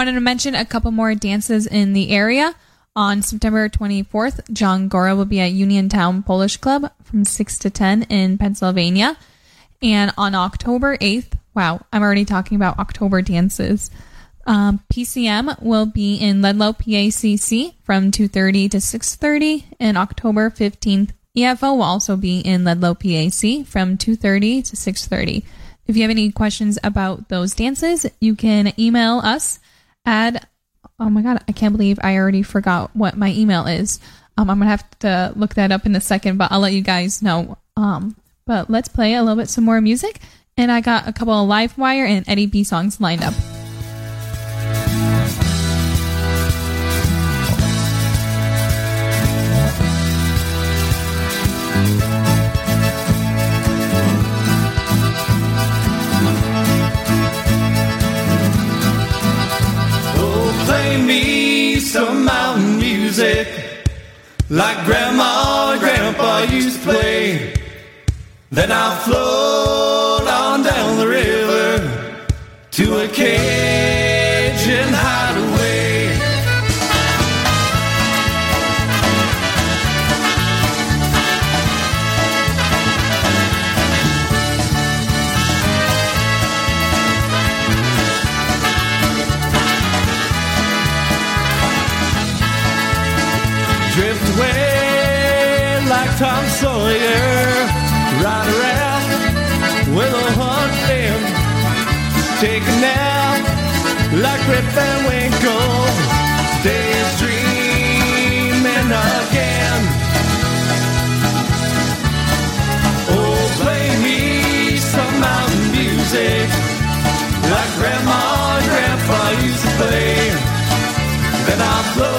E: wanted to mention a couple more dances in the area. On September 24th, John Gora will be at Uniontown Polish Club from 6 to 10 in Pennsylvania. And on October 8th, wow, I'm already talking about October dances. Um, PCM will be in Ludlow, PACC from 2.30 to 6.30. And October 15th, EFO will also be in Ludlow, PAC from 2.30 to 6.30. If you have any questions about those dances, you can email us at, oh my God, I can't believe I already forgot what my email is. Um, I'm to have to look that up in a second, but I'll let you guys know. Um, but let's play a little bit some more music. And I got a couple of Livewire and Eddie B songs lined up.
M: Some mountain music like Grandma and Grandpa used to play. Then I'll float on down the river to a Cajun music like Grandma and Grandpa used to play. Then I'll float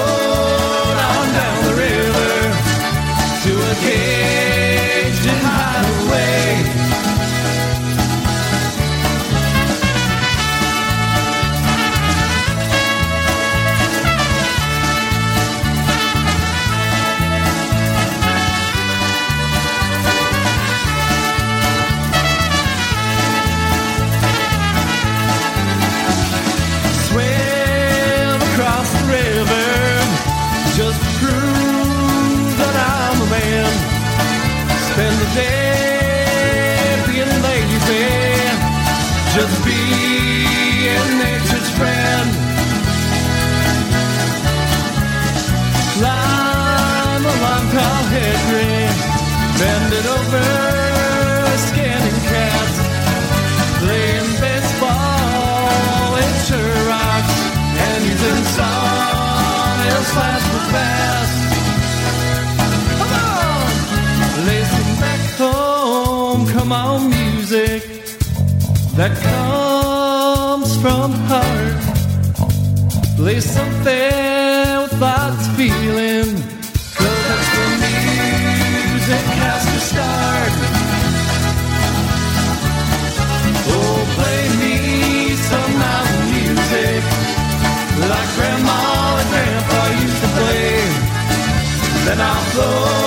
M: that comes from heart. Play something with lots of feeling, 'cause that's when music has to start. Oh, play me some mountain music like Grandma and Grandpa used to play. Then I'll float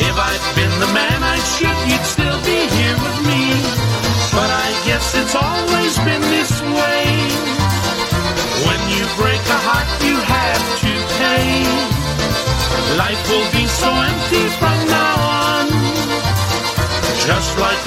T: If I'd been the man I should You'd still be here with me. But I guess it's always been this way. When you break a heart, you have to pay. Life will be so empty from now on, just like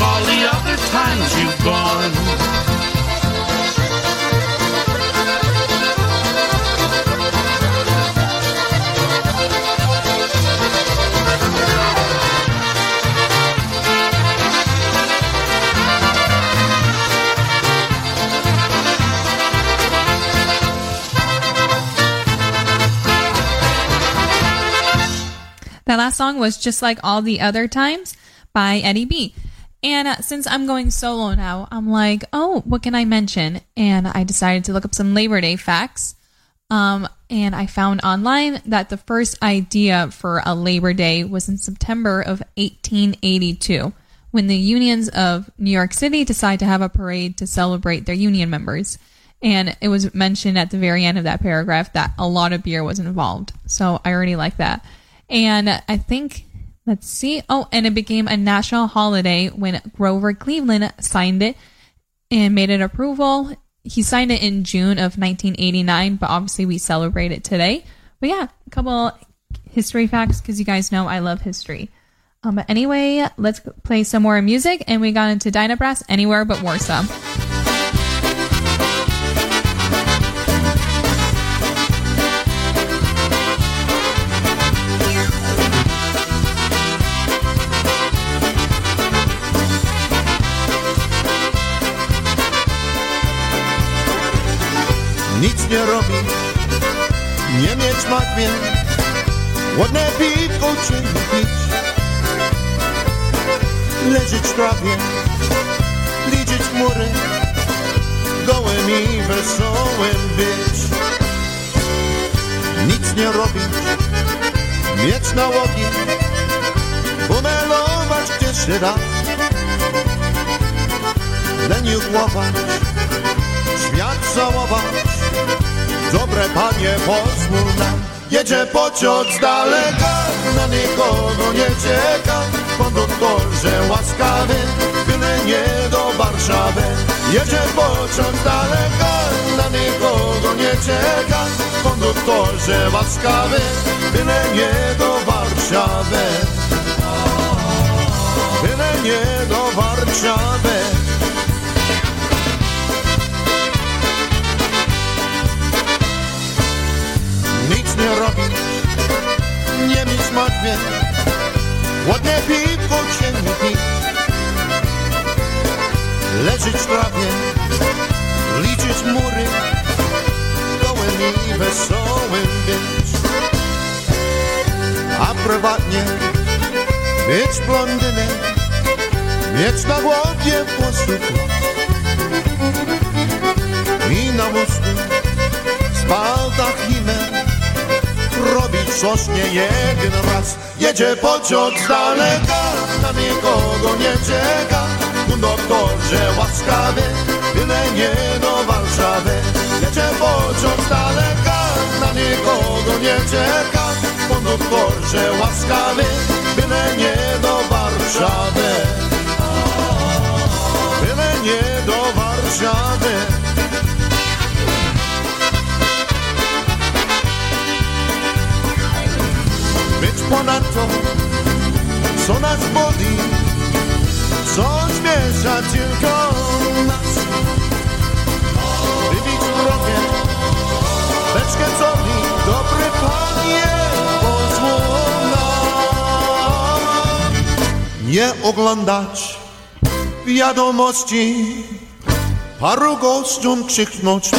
E: was just like all the other times by Eddie B. And uh, since I'm going solo now, I'm like, oh, what can I mention? And I decided to look up some Labor Day facts. Um, and I found online that the first idea for a Labor Day was in September of 1882 when the unions of New York City decided to have a parade to celebrate their union members. And it was mentioned at the very end of that paragraph that a lot of beer was involved. So I already like that. And I think, let's see. Oh, and it became a national holiday when Grover Cleveland signed it and made it approval. He signed it in June of 1989, but obviously we celebrate it today. But yeah, a couple history facts because you guys know I love history. Um, but anyway, let's play some more music, and we got into Dynabrass Anywhere But Warsaw.
A: Nic nie robić, nie mieć matwie, ładne piwko czy pić, leżeć w trawie, liczyć chmury, gołym i wesołym być. Nic nie robić, mieć nałogi, pomelować gdzieś się da, leniuchłować, świat całować, dobre panie pozwól nam. Jedzie pociąg z daleka, na nikogo nie czeka, konduktorze łaskawy, byle nie do Warszawy. Jedzie pociąg z daleka, na nikogo nie czeka, konduktorze łaskawy, byle nie do Warszawy. Byle nie do Warszawy. Nie robić, nie mieć martwień, ładne piwko się nie pić, leżeć w trawie, liczyć mury, gołym i wesołym być, a prywatnie być blondynem, mieć na głowie włosów i na mózgu himen w jeden raz. Jedzie pociąg z daleka, na nikogo nie czeka. No Konduktorze łaskawy, byle nie do Warszawy. Jedzie pociąg z daleka, na nikogo nie czeka. No Konduktorze łaskawy, byle nie do Warszawy. Byle nie do Warszawy. ponad to, co nas boli, co zmiesza tylko nas. Wybić drogę, beczkę coli, dobry panie, pozwolna. Nie oglądać wiadomości, paru gościom krzyknąć.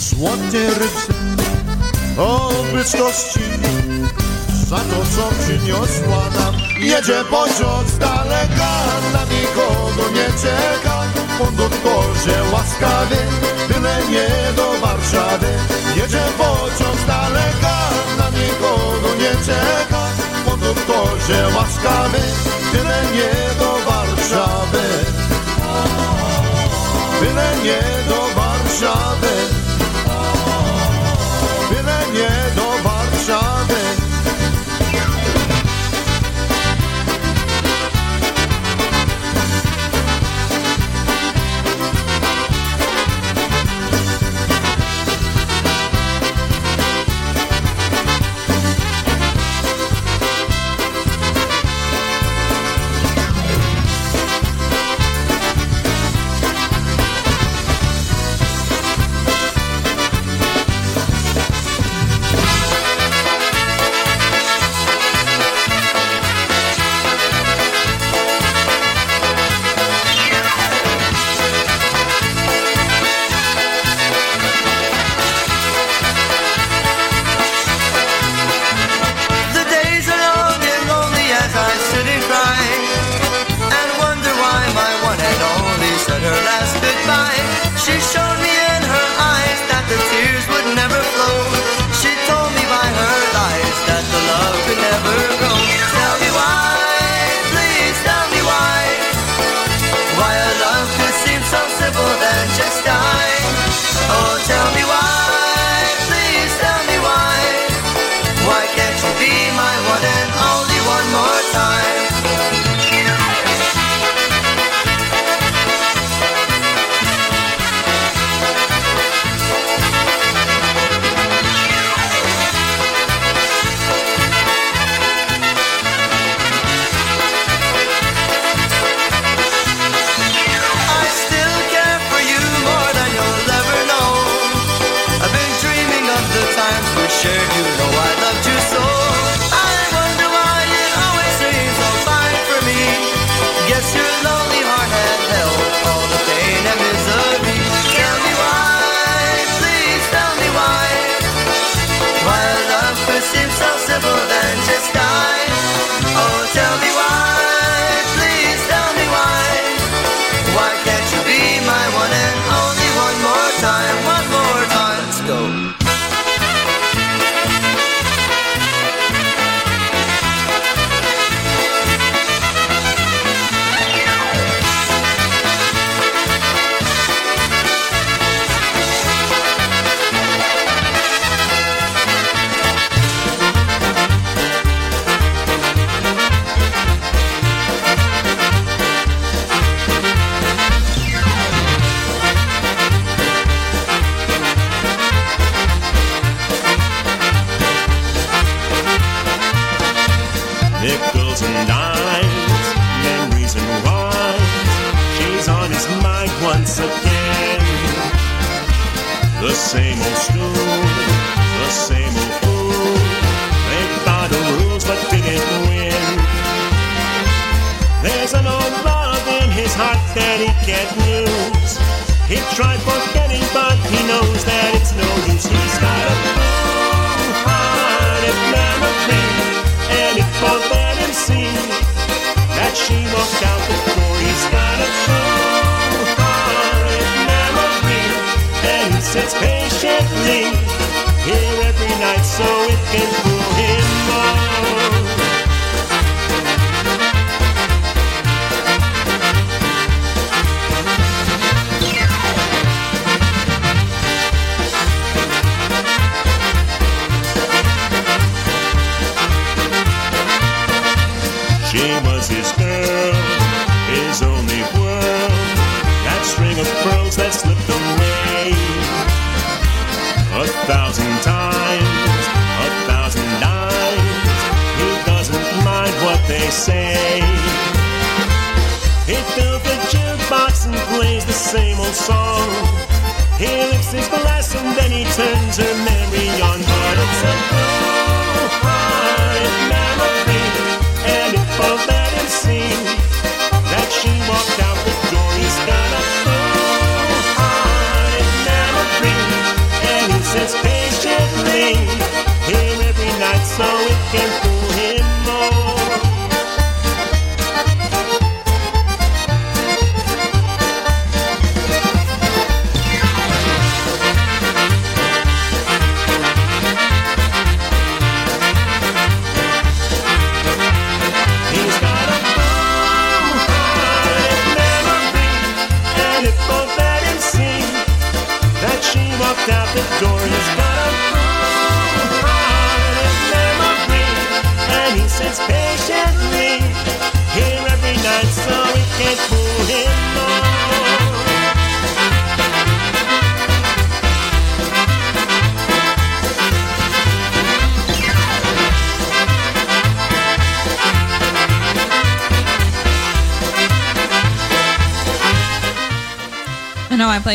A: Złote rybce o byczkości za to, co przyniosła nam. Jedzie pociąg z daleka, na nikogo nie czeka. Konduktorze łaskawy, tyle nie do Warszawy. Jedzie pociąg z daleka, na nikogo nie czeka. Konduktorze łaskawy, tyle nie do Warszawy. Tyle nie do Warszawy.
E: Yeah.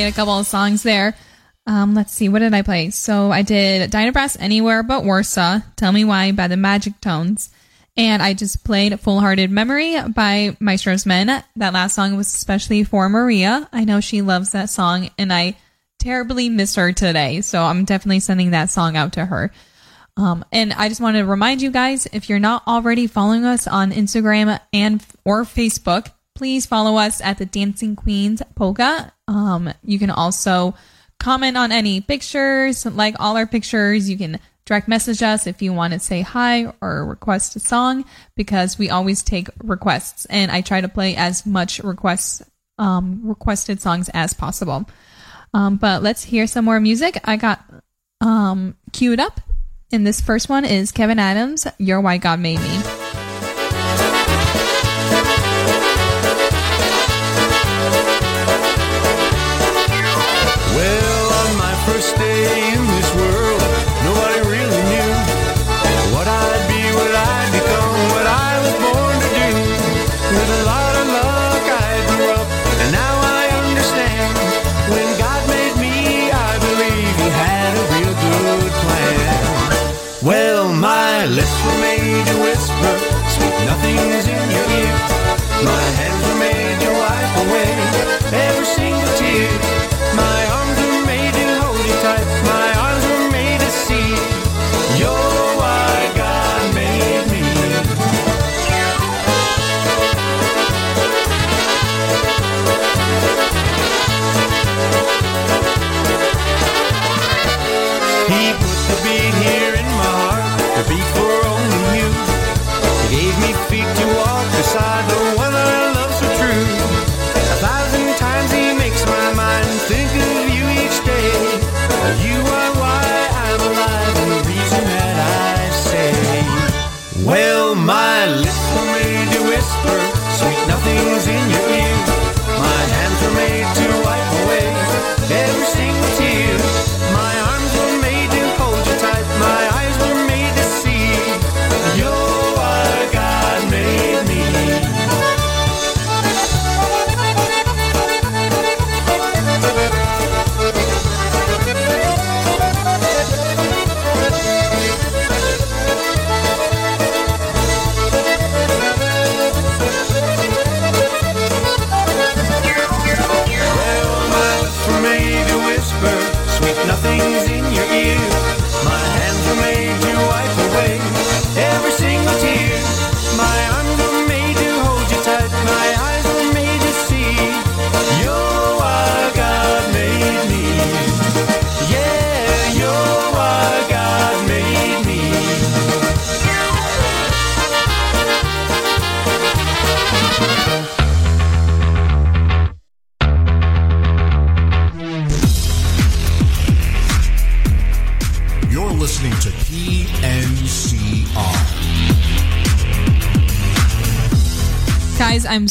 E: played a couple of songs there. Um, let's see, what did I play? So I did Dynabrass Anywhere But Warsaw, Tell Me Why by the Magic Tones. And I just played Full Hearted Memory by Maestro's Men. That last song was especially for Maria. I know she loves that song, and I terribly miss her today. So I'm definitely sending that song out to her. Um, and I just want to remind you guys, if you're not already following us on Instagram and or Facebook, please follow us at the Dancing Queens Polka um, you can also comment on any pictures, like all our pictures. You can direct message us if you want to say hi or request a song because we always take requests and I try to play as much requests um, requested songs as possible. Um, but let's hear some more music. I got um, queued up, and this first one is Kevin Adams,
C: "Your Why God Made Me."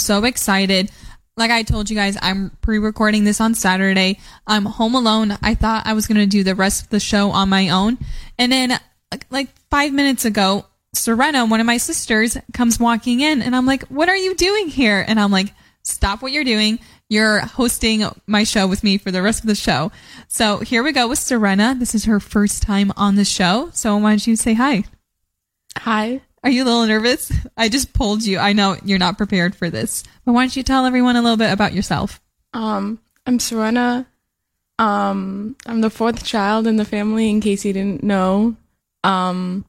C: so
E: excited. Like I told you guys, I'm pre recording this on Saturday. I'm home alone. I thought I was going to do the rest of the show on my own. And then, like five minutes ago, Serena, one of my sisters, comes walking in and I'm like, What are you doing here? And I'm like, Stop what you're doing. You're hosting my show with me for the rest of the show. So here we go with Serena. This is her first time on the show. So why don't you say hi?
U: Hi.
E: Are you a little nervous? I just pulled you. I know you're not prepared for this. But why don't you tell everyone a little bit about yourself?
U: Um, I'm Serena. Um, I'm the fourth child in the family, in case you didn't know. Um,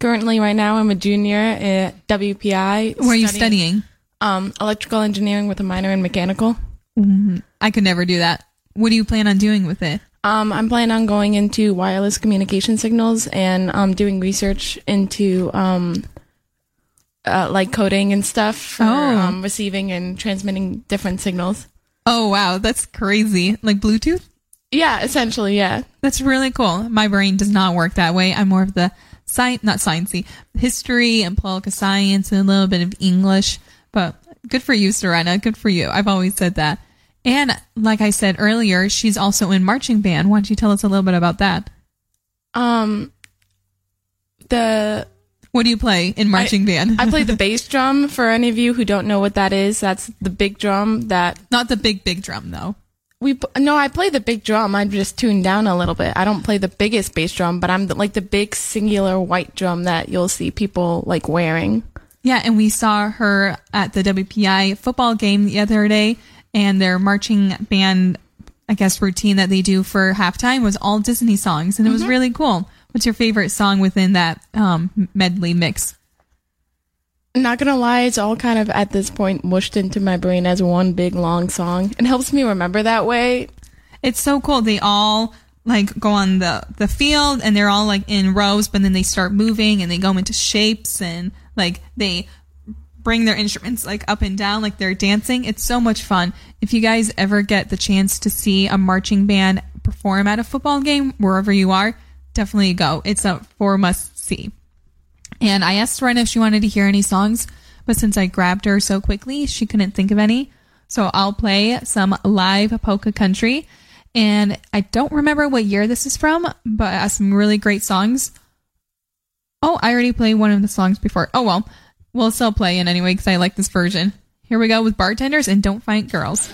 U: currently, right now, I'm a junior at WPI.
E: Where are you studying?
U: Um, electrical engineering with a minor in mechanical.
E: Mhm. I could never do that. What do you plan on doing with it?
U: Um, I'm planning on going into wireless communication signals and um, doing research into um, uh, like coding and stuff for
E: Oh.
U: um, receiving and transmitting different signals.
E: Oh, wow. That's crazy. Like Bluetooth?
U: Yeah, essentially, yeah.
E: That's really cool. My brain does not work that way. I'm more of the science, not sciencey, history and political science and a little bit of English. But good for you, Serena. Good for you. I've always said that. And like I said earlier, she's also in marching band. Why don't you tell us a little bit about that?
U: Um, the
E: What do you play in marching band?
U: I play the bass drum. For any of you who don't know what that is, that's the big drum that.
E: Not the big big drum though.
U: We no, I play the big drum. I just tuned down a little bit. I don't play the biggest bass drum, but I'm the, like the big singular white drum that you'll see people like wearing.
E: Yeah, and we saw her at the WPI football game the other day, and their marching band, I guess, routine that they do for halftime was all Disney songs, and it was
U: Mhm.
E: really cool. What's your favorite song within that um, medley mix?
U: Not gonna lie, it's all kind of at this point mushed into my brain as one big long song. It helps me remember that way.
E: It's so cool. They all like go on the the field, and they're all like in rows, but then they start moving, and they go into shapes, and like they bring their instruments like up and down like they're dancing. It's so much fun. If you guys ever get the chance to see a marching band perform at a football game, wherever you are, definitely go. It's a for must see. And I asked Serena if she wanted to hear any songs, but since I grabbed her so quickly, she couldn't think of any. So I'll play some live polka country. And I don't remember what year this is from, but it has some really great songs. Oh, I already played one of the songs before. Oh well, we'll still play in anyway because I like this version. Here we go with bartenders and don't fight girls.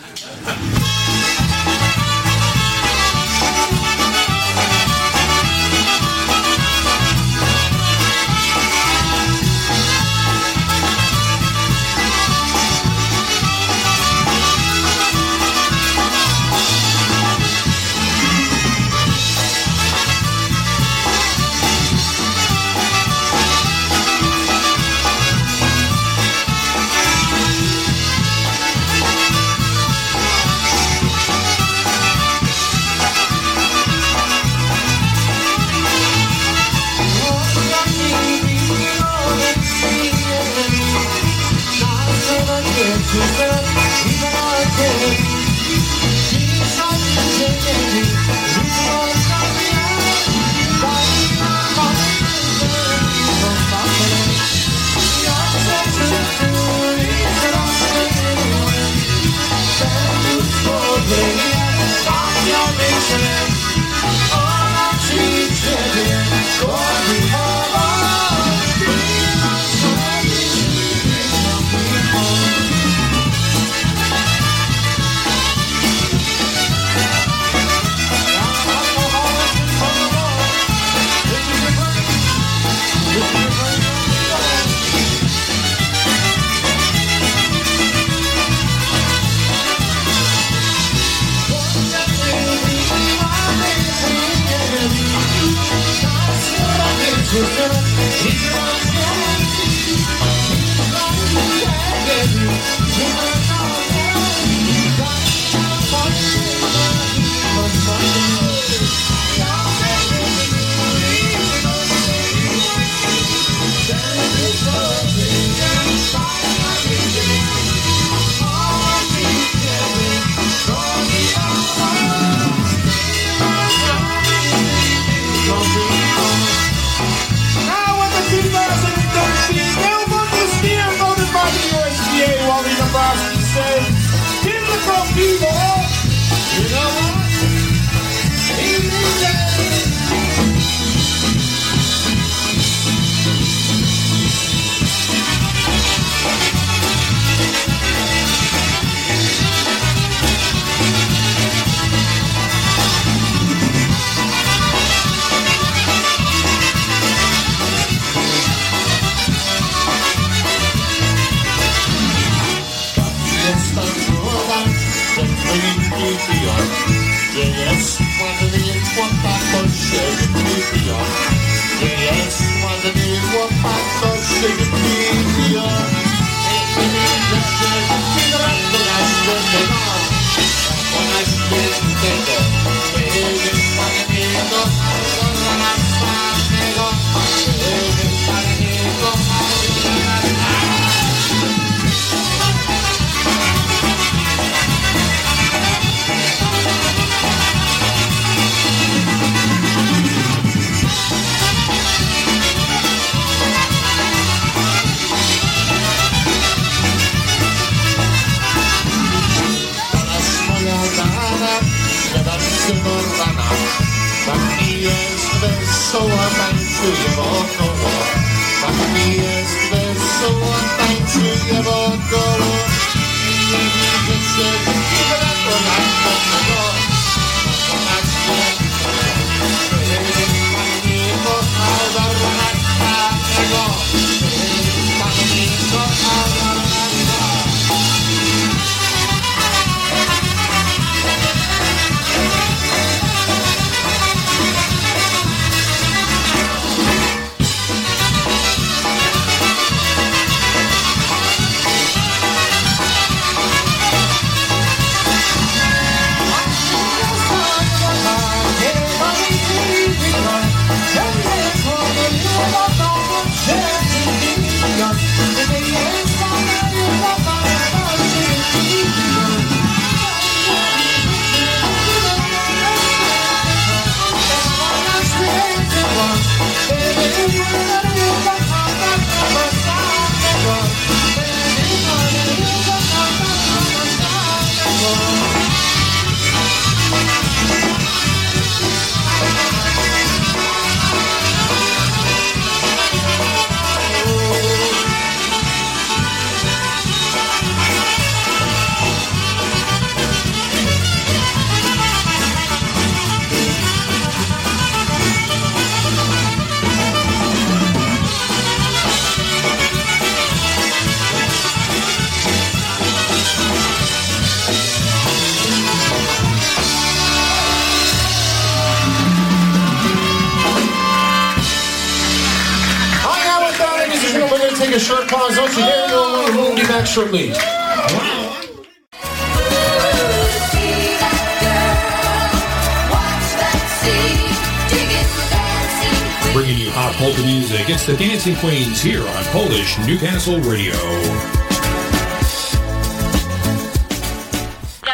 V: and
D: Queens here on Polish Newcastle Radio.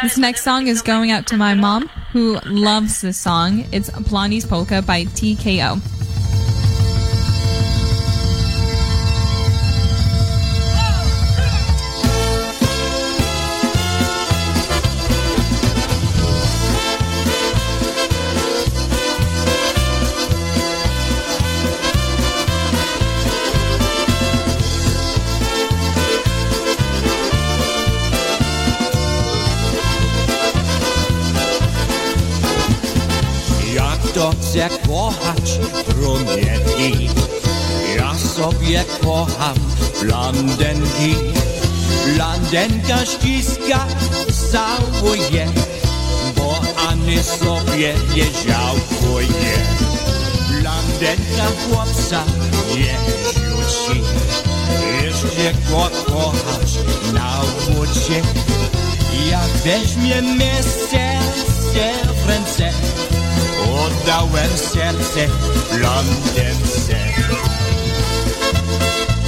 E: This next song is going out to my mom, who loves this song. It's Blondie's Polka by TKO.
M: je kocham. Blondenki Blondenka ściska całuje Bo Anny sobie nie żałkuje Blondenka chłopca nie rzuci. Jeszcze go kochać nauczy Jak weźmie miejsce w ręce Oddałem serce blondynce thank you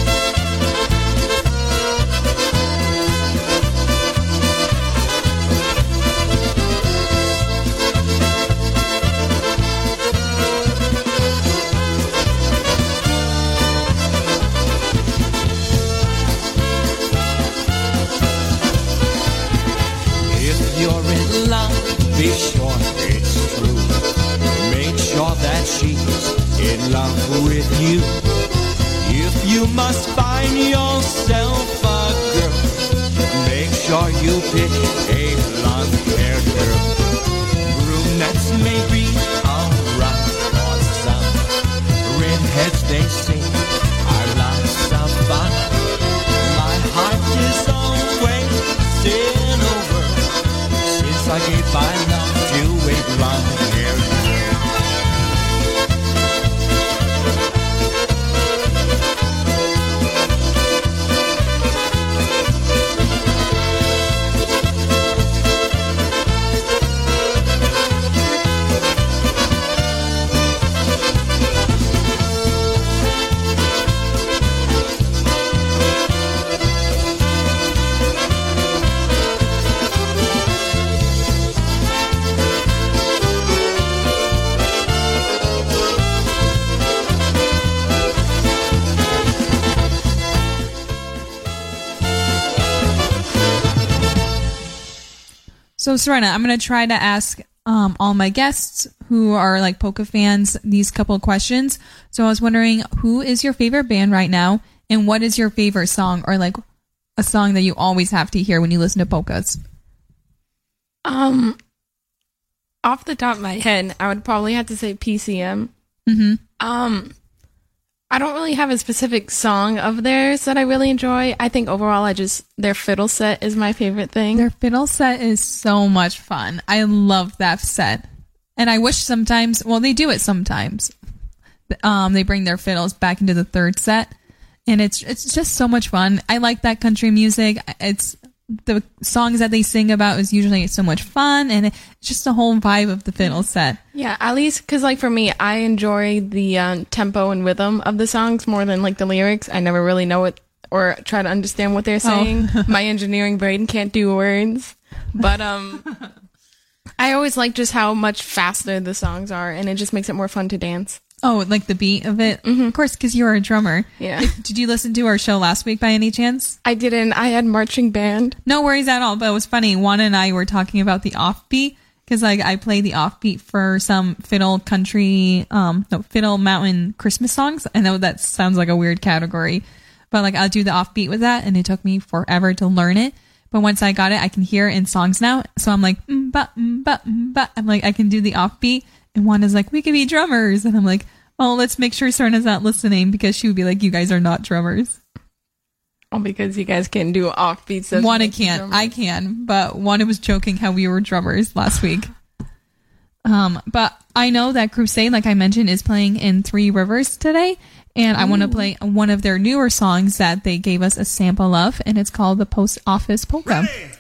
M: I
E: knew Serena, I'm going to try to ask um, all my guests who are like polka fans these couple of questions. So, I was wondering who is your favorite band right now, and what is your favorite song, or like a song that you always have to hear when you listen to polkas?
U: Um, off the top of my head, I would probably have to say PCM.
E: Mm-hmm.
U: Um, I don't really have a specific song of theirs that I really enjoy. I think overall, I just their fiddle set is my favorite thing.
E: Their fiddle set is so much fun. I love that set. And I wish sometimes, well, they do it sometimes. Um, they bring their fiddles back into the third set, and it's it's just so much fun. I like that country music. It's the songs that they sing about is usually so much fun, and it's just the whole vibe of the fiddle set.
U: Yeah, at least because like for me, I enjoy the um, tempo and rhythm of the songs more than like the lyrics. I never really know it or try to understand what they're saying. My engineering brain can't do words, but um, I always like just how much faster the songs are, and it just makes it more fun to dance.
E: Oh, like the beat of it, of course, because you are a drummer.
U: Yeah.
E: Did you listen to our show last week by any chance?
U: I didn't. I had marching band.
E: No worries at all. But it was funny. Juan and I were talking about the offbeat because like I play the offbeat for some fiddle country, um, no fiddle mountain Christmas songs. I know that sounds like a weird category, but like I'll do the offbeat with that, and it took me forever to learn it. But once I got it, I can hear it in songs now. So I'm like, but, but, but. I'm like, I can do the offbeat. And Juan is like, we could be drummers. And I'm like, oh, let's make sure Serena's not listening because she would be like, you guys are not drummers.
U: Oh, because you guys can do offbeats. that's
E: Juana
U: what
E: can't.
U: drummers.
E: I can. But Juana was joking how we were drummers last week. Um, but I know that Crusade, like I mentioned, is playing in Three Rivers today. And I want to play one of their newer songs that they gave us a sample of, and it's called the Post Office Polka.
I: Hey!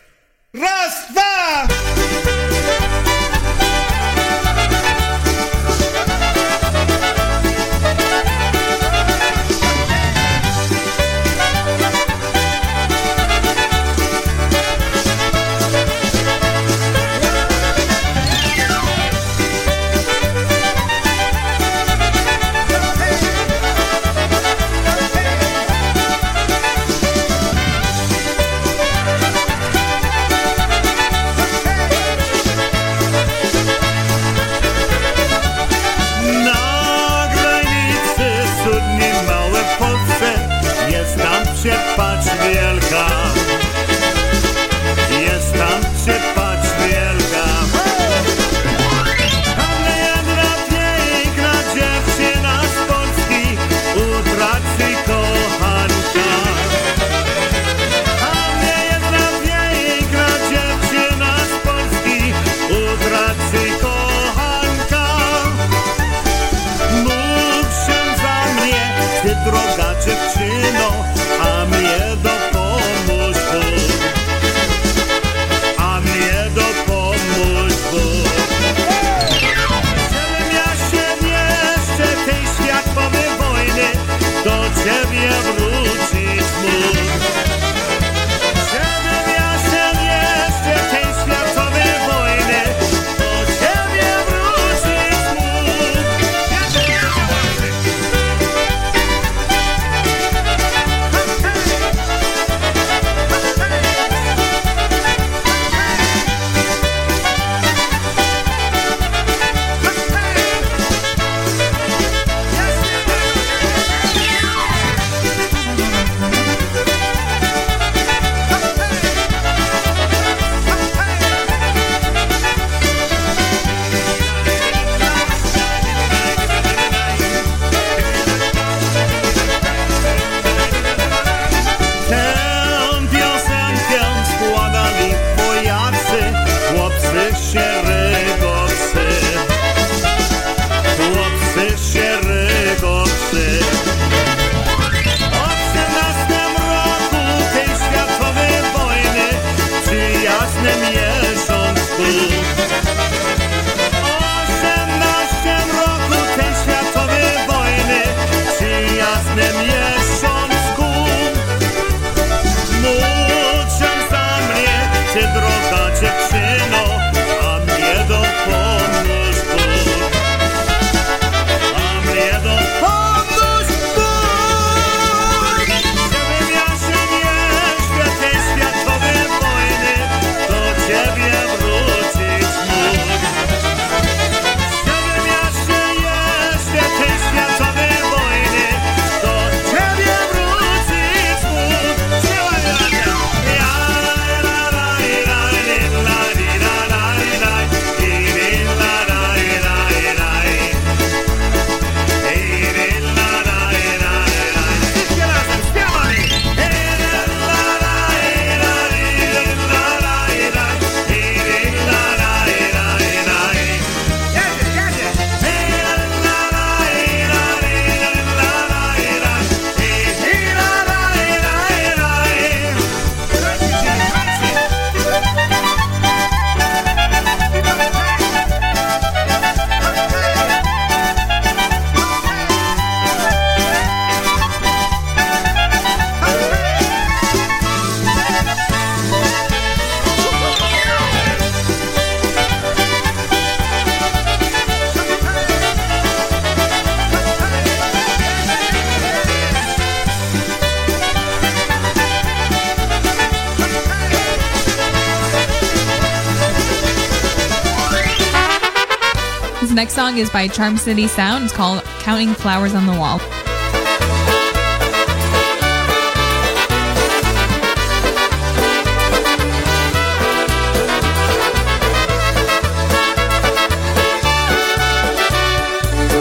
E: Song is by Charm City Sound. It's called Counting Flowers on the Wall.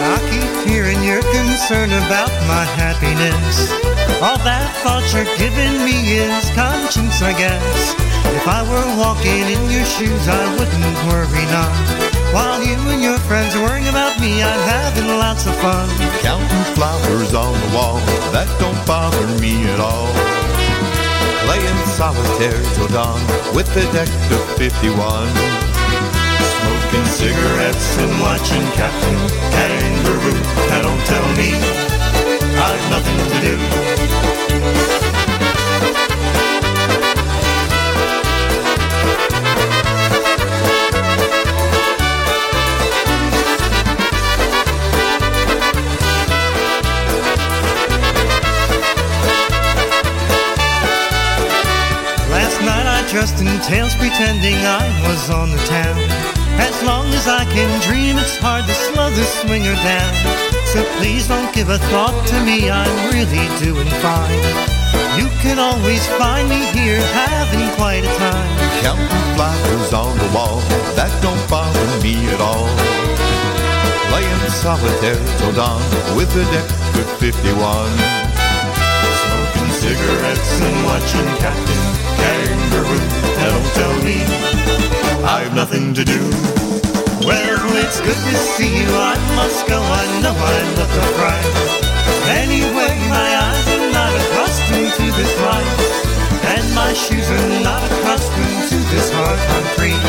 W: I keep hearing you're about my happiness. All that thought you're giving me is conscience, I guess. If I were walking in your shoes, I wouldn't worry none. While you and your friends are worrying about me, I'm having lots of fun.
I: Counting flowers on the wall, that don't bother me at all. Playing solitaire till dawn with the deck of 51. Smoking cigarettes and watching Captain Kangaroo. Now don't tell me I've nothing to do.
W: Dressed in tails pretending I was on the town. As long as I can dream, it's hard to slow the swinger down. So please don't give a thought to me, I'm really doing fine. You can always find me here having quite a time.
I: Counting flowers on the wall, that don't bother me at all. Playing solitaire till dawn with the deck of 51. Smoking cigarettes and watching Captain Kangaroo. Don't tell me I've nothing to do.
W: Well, it's good to see you. I must go. I know I look a fright. Anyway, my eyes are not accustomed to this life, and my shoes are not accustomed to this hard concrete.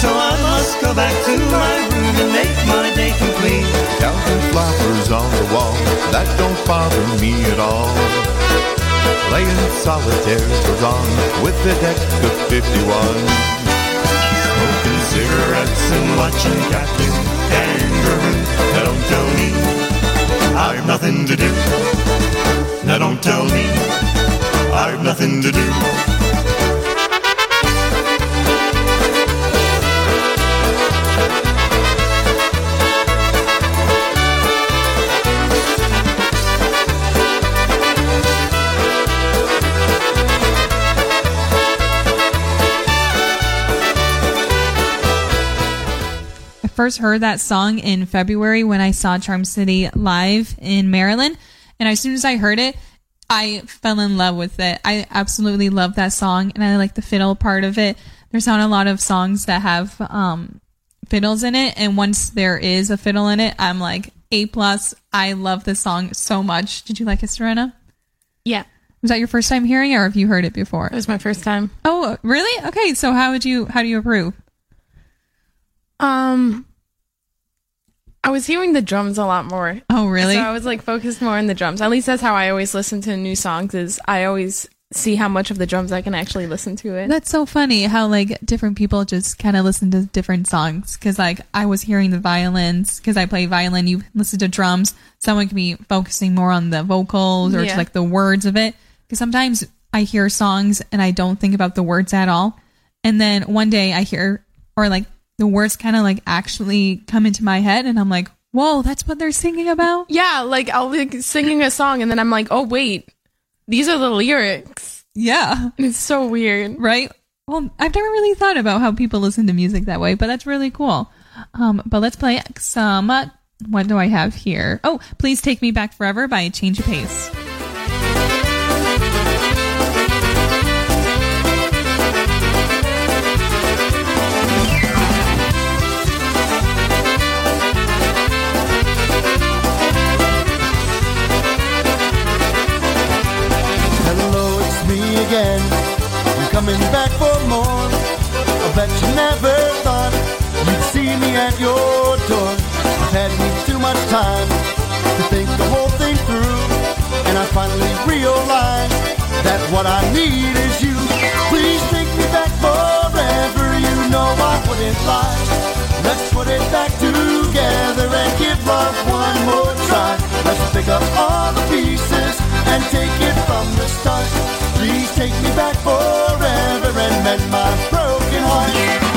W: So I must go back to my room and make my day complete.
I: Counting flowers on the wall, that don't bother me at all. Playing solitaire till dawn with the deck of 51. Smoking cigarettes and watching Captain Kangaroo. Now don't tell me I've nothing to do. Now don't tell me I've nothing to do.
E: First heard that song in February when I saw Charm City live in Maryland. And as soon as I heard it, I fell in love with it. I absolutely love that song and I like the fiddle part of it. There's not a lot of songs that have um, fiddles in it. And once there is a fiddle in it, I'm like A plus. I love this song so much. Did you like it, Serena?
U: Yeah.
E: Was that your first time hearing it or have you heard it before? It
U: was my first time.
E: Oh, really? Okay. So how would you, how do you approve?
U: Um, I was hearing the drums a lot more.
E: Oh, really?
U: So I was like focused more on the drums. At least that's how I always listen to new songs. Is I always see how much of the drums I can actually listen to it.
E: That's so funny how like different people just kind of listen to different songs. Cause like I was hearing the violins cause I play violin. You listen to drums. Someone can be focusing more on the vocals or
U: Yeah.
E: just like the words of it. Cause sometimes I hear songs and I don't think about the words at all. And then one day I hear or like the words kind of like actually come into my head and I'm like, whoa, that's what they're singing about.
U: Yeah, like I'll be like, singing a song and then I'm like, oh wait, these are the lyrics.
E: Yeah.
U: It's so weird.
E: Right? Well, I've never really thought about how people listen to music that way, but that's really cool. Um, but let's play some. Uh, what do I have here? Oh, Please Take Me Back Forever by Change of Pace.
O: Coming back for more. I bet you never thought you'd see me at your door. I've had me too much time to think the whole thing through, and I finally realized that what I need is you. Please take me back forever. You know I wouldn't lie. Let's put it back together and give love one more try. Let's pick up all the pieces and take it from the start. Please take me back forever and mend my broken heart.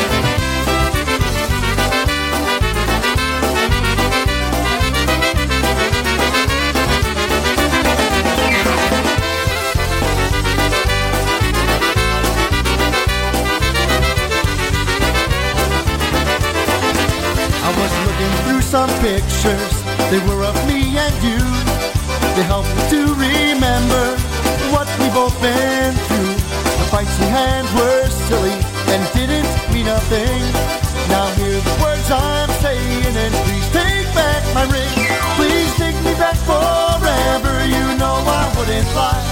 O: some pictures. They were of me and you. They helped me to read what we both been through. The fights we had were silly and didn't mean a thing. Now hear the words I'm saying and please take back my ring. Please take me back forever. You know I wouldn't lie.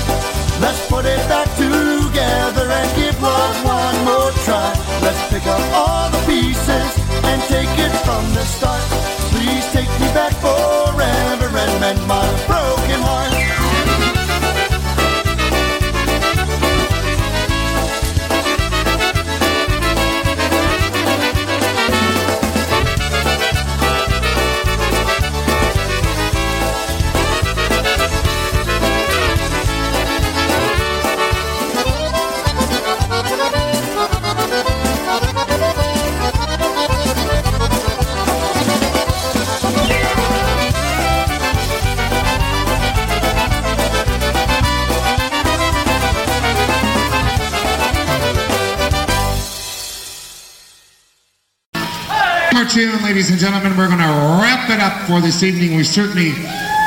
O: Let's put it back together and give love one more try. Let's pick up all the pieces and take it from the start. Please take me back forever and mend my
K: and gentlemen. We're going to wrap it up for this evening. We certainly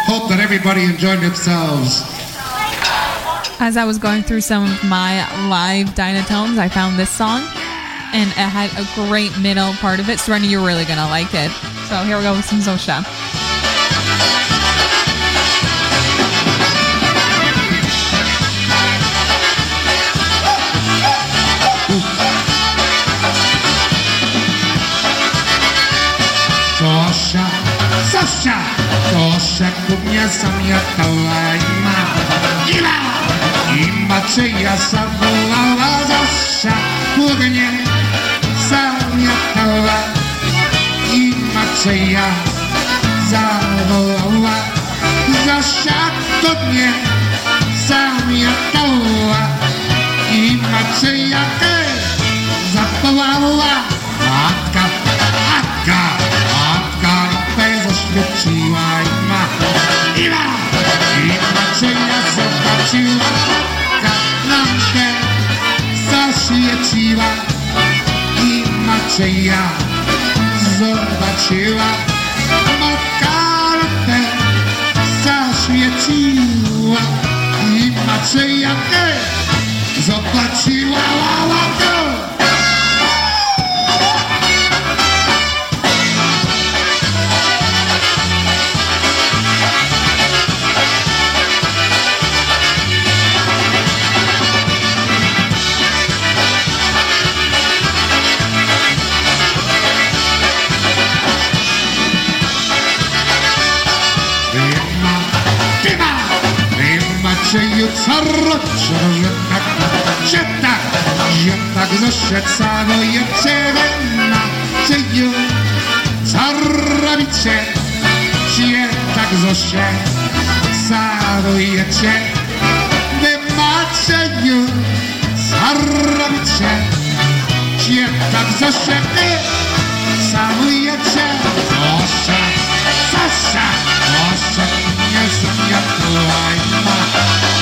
K: hope that everybody enjoyed themselves.
E: As I was going through some of my live Dynatones, I found this song, and it had a great middle part of it. So, Rennie, you're really gonna like it. So here we go with some Zosha.
K: ja sam jechała i ma Ila! I ja sam wołała Zosia kurnie Sam jechała I macie ja zawołała Zosia kurnie Sam jechała ciu Katlankę zaszyję ciła Inaczej ja zobaczyła. No, Makartę zaszyję ciła Inaczej ja ty zobaczyła. rok, že tak, že tak, že tak zaszecano je przewenna, że ją zarabicie, je tak zaszecano je cię, wy macie ją zarabicie, że tak zaszecano je
C: cię, osza, sasza, osza, nie zmiatła i
E: ma.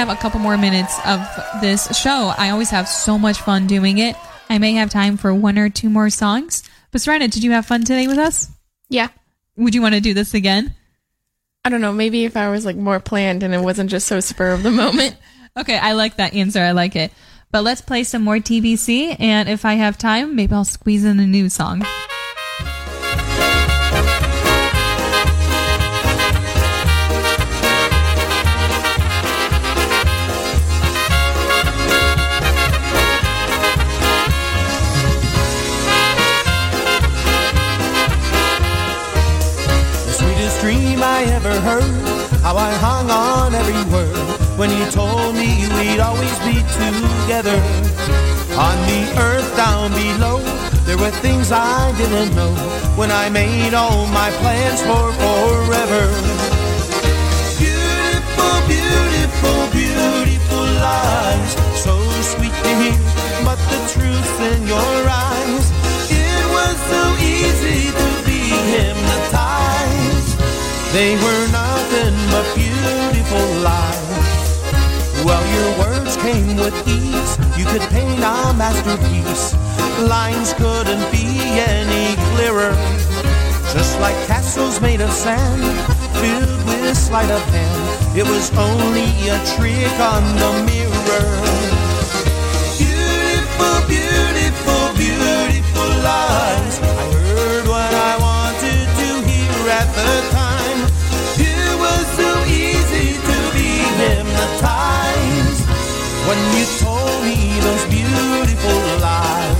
E: have a couple more minutes of this show. I always have so much fun doing it. I may have time for one or two more songs. But Serena, did you have fun today with us?
U: Yeah.
E: Would you want to do this again?
U: I don't know. Maybe if I was like more planned and it wasn't just so spur of the moment.
E: Okay, I like that answer. I like it. But let's play some more TBC. And if I have time, maybe I'll squeeze in a new song.
C: How I hung on every word when you told me we'd always be together. On the earth down below, there were things I didn't know when I made all my plans for forever. Beautiful, beautiful, beautiful lies. So sweet to hear, but the truth in your eyes. It was so easy to be hypnotized. They were nothing but beautiful lies. Well, your words came with ease. You could paint a masterpiece. Lines couldn't be any clearer. Just like castles made of sand, filled with sleight of hand. It was only a trick on the mirror. Beautiful, beautiful, beautiful lies. I heard what I wanted to hear at the time. Hypnotized when you told me those beautiful lies.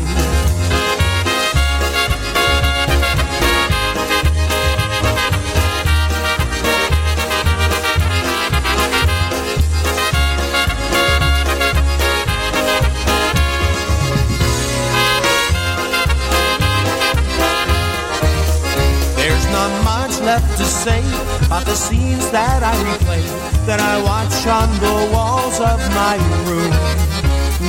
C: There's not much left to say about the scenes that I replay, that I watch on the walls of my room.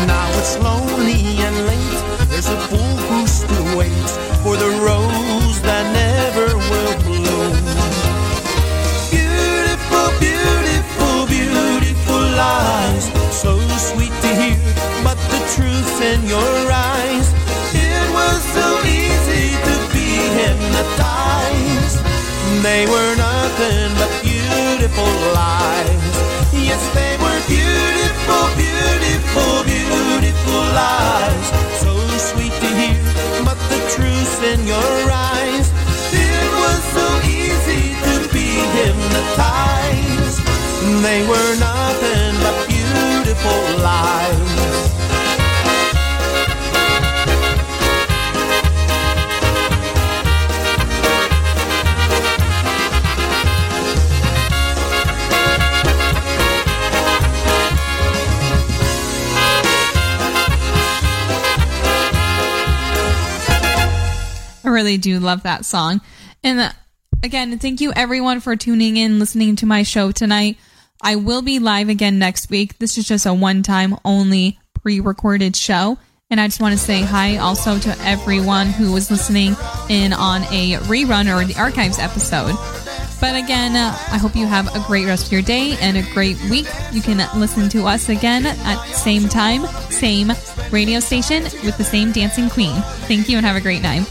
C: Now it's lonely and late. There's a fool who still waits for the rose that never will bloom. Beautiful, beautiful, beautiful lies. So sweet to hear, but the truth's in your eyes. It was so easy to be hypnotized. They were nothing but beautiful lies. Yes, they were beautiful, beautiful, beautiful lies. So sweet to hear, but the truth in your eyes. It was so easy to be hypnotized. They were nothing but beautiful lies.
E: Really do love that song. And uh, again, thank you everyone for tuning in, listening to my show tonight. I will be live again next week. This is just a one time only pre recorded show. And I just want to say hi also to everyone who was listening in on a rerun or the archives episode. But again, uh, I hope you have a great rest of your day and a great week. You can listen to us again at same time, same radio station with the same dancing queen. Thank you and have a great night.